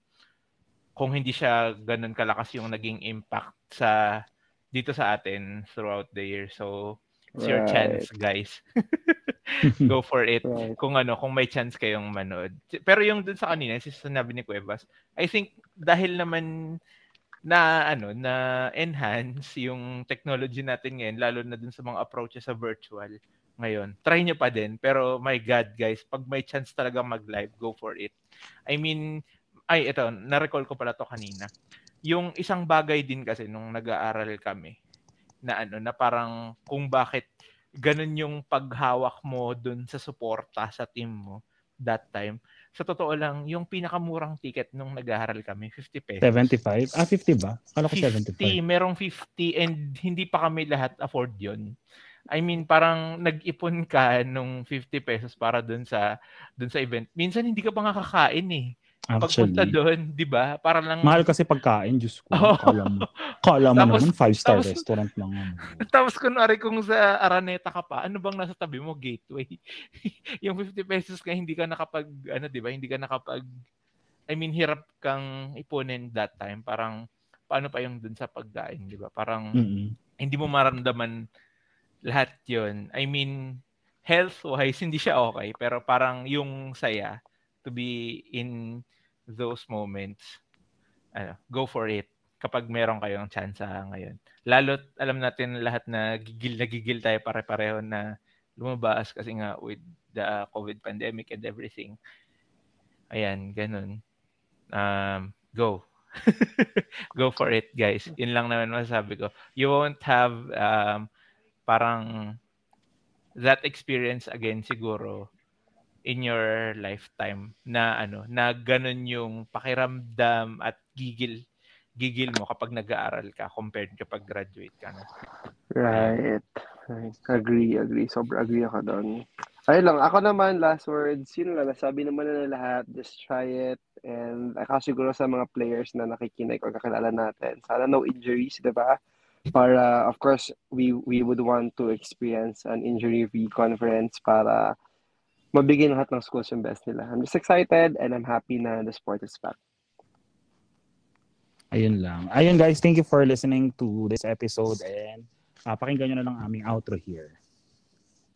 Speaker 2: kung hindi siya ganun kalakas yung naging impact sa dito sa atin throughout the year. So, it's right. your chance, guys. Go for it. Right. Kung ano, kung may chance kayong manood. Pero yung dun sa kanina, si sinabi ni Cuevas, I think dahil naman na ano na enhance yung technology natin ngayon lalo na dun sa mga approaches sa virtual ngayon. Try nyo pa din pero my god guys, pag may chance talaga mag-live, go for it. I mean, ay ito, na-recall ko pala to kanina. Yung isang bagay din kasi nung nag-aaral kami na ano na parang kung bakit ganun yung paghawak mo dun sa suporta sa team mo that time. Sa totoo lang, yung pinakamurang ticket nung nag-aaral kami, 50 pesos.
Speaker 1: 75? Ah, 50 ba? Kala ko
Speaker 2: 50, 75. merong 50 and hindi pa kami lahat afford yon I mean, parang nag-ipon ka nung 50 pesos para dun sa dun sa event. Minsan hindi ka pa nga kakain eh. Actually, Pagpunta doon, di ba? Para lang...
Speaker 1: Mahal kasi pagkain, Diyos ko. Oh. Kala mo, kala mo tapos, naman, five-star tapos, restaurant lang.
Speaker 2: Tapos kunwari kung sa Araneta ka pa, ano bang nasa tabi mo? Gateway. yung 50 pesos ka, hindi ka nakapag, ano, di ba? Hindi ka nakapag, I mean, hirap kang ipunin that time. Parang, paano pa yung dun sa pagkain, di ba? Parang, mm-hmm. hindi mo maramdaman lahat yon I mean, health-wise, hindi siya okay. Pero parang yung saya to be in those moments, ano, go for it kapag meron kayong chance ngayon. Lalo alam natin lahat na gigil na gigil tayo pare-pareho na lumabas kasi nga with the COVID pandemic and everything. Ayan, ganun. Um, go. go for it, guys. Yun lang naman masasabi ko. You won't have um, parang that experience again siguro in your lifetime na ano na ganun yung pakiramdam at gigil gigil mo kapag nag-aaral ka compared kapag graduate ka na.
Speaker 3: Right. right. Agree, agree. Sobrang agree ako doon. Ayun lang, ako naman, last words, yun lang, nasabi naman na lahat, just try it. And ako siguro sa mga players na nakikinig o kakilala natin, sana no injuries, di ba? Para, of course, we we would want to experience an injury-free conference para mabigay lahat ng schools yung best nila. I'm just excited and I'm happy na the sport is back.
Speaker 1: Ayun lang. Ayun guys, thank you for listening to this episode and uh, pakinggan nyo na lang aming outro here.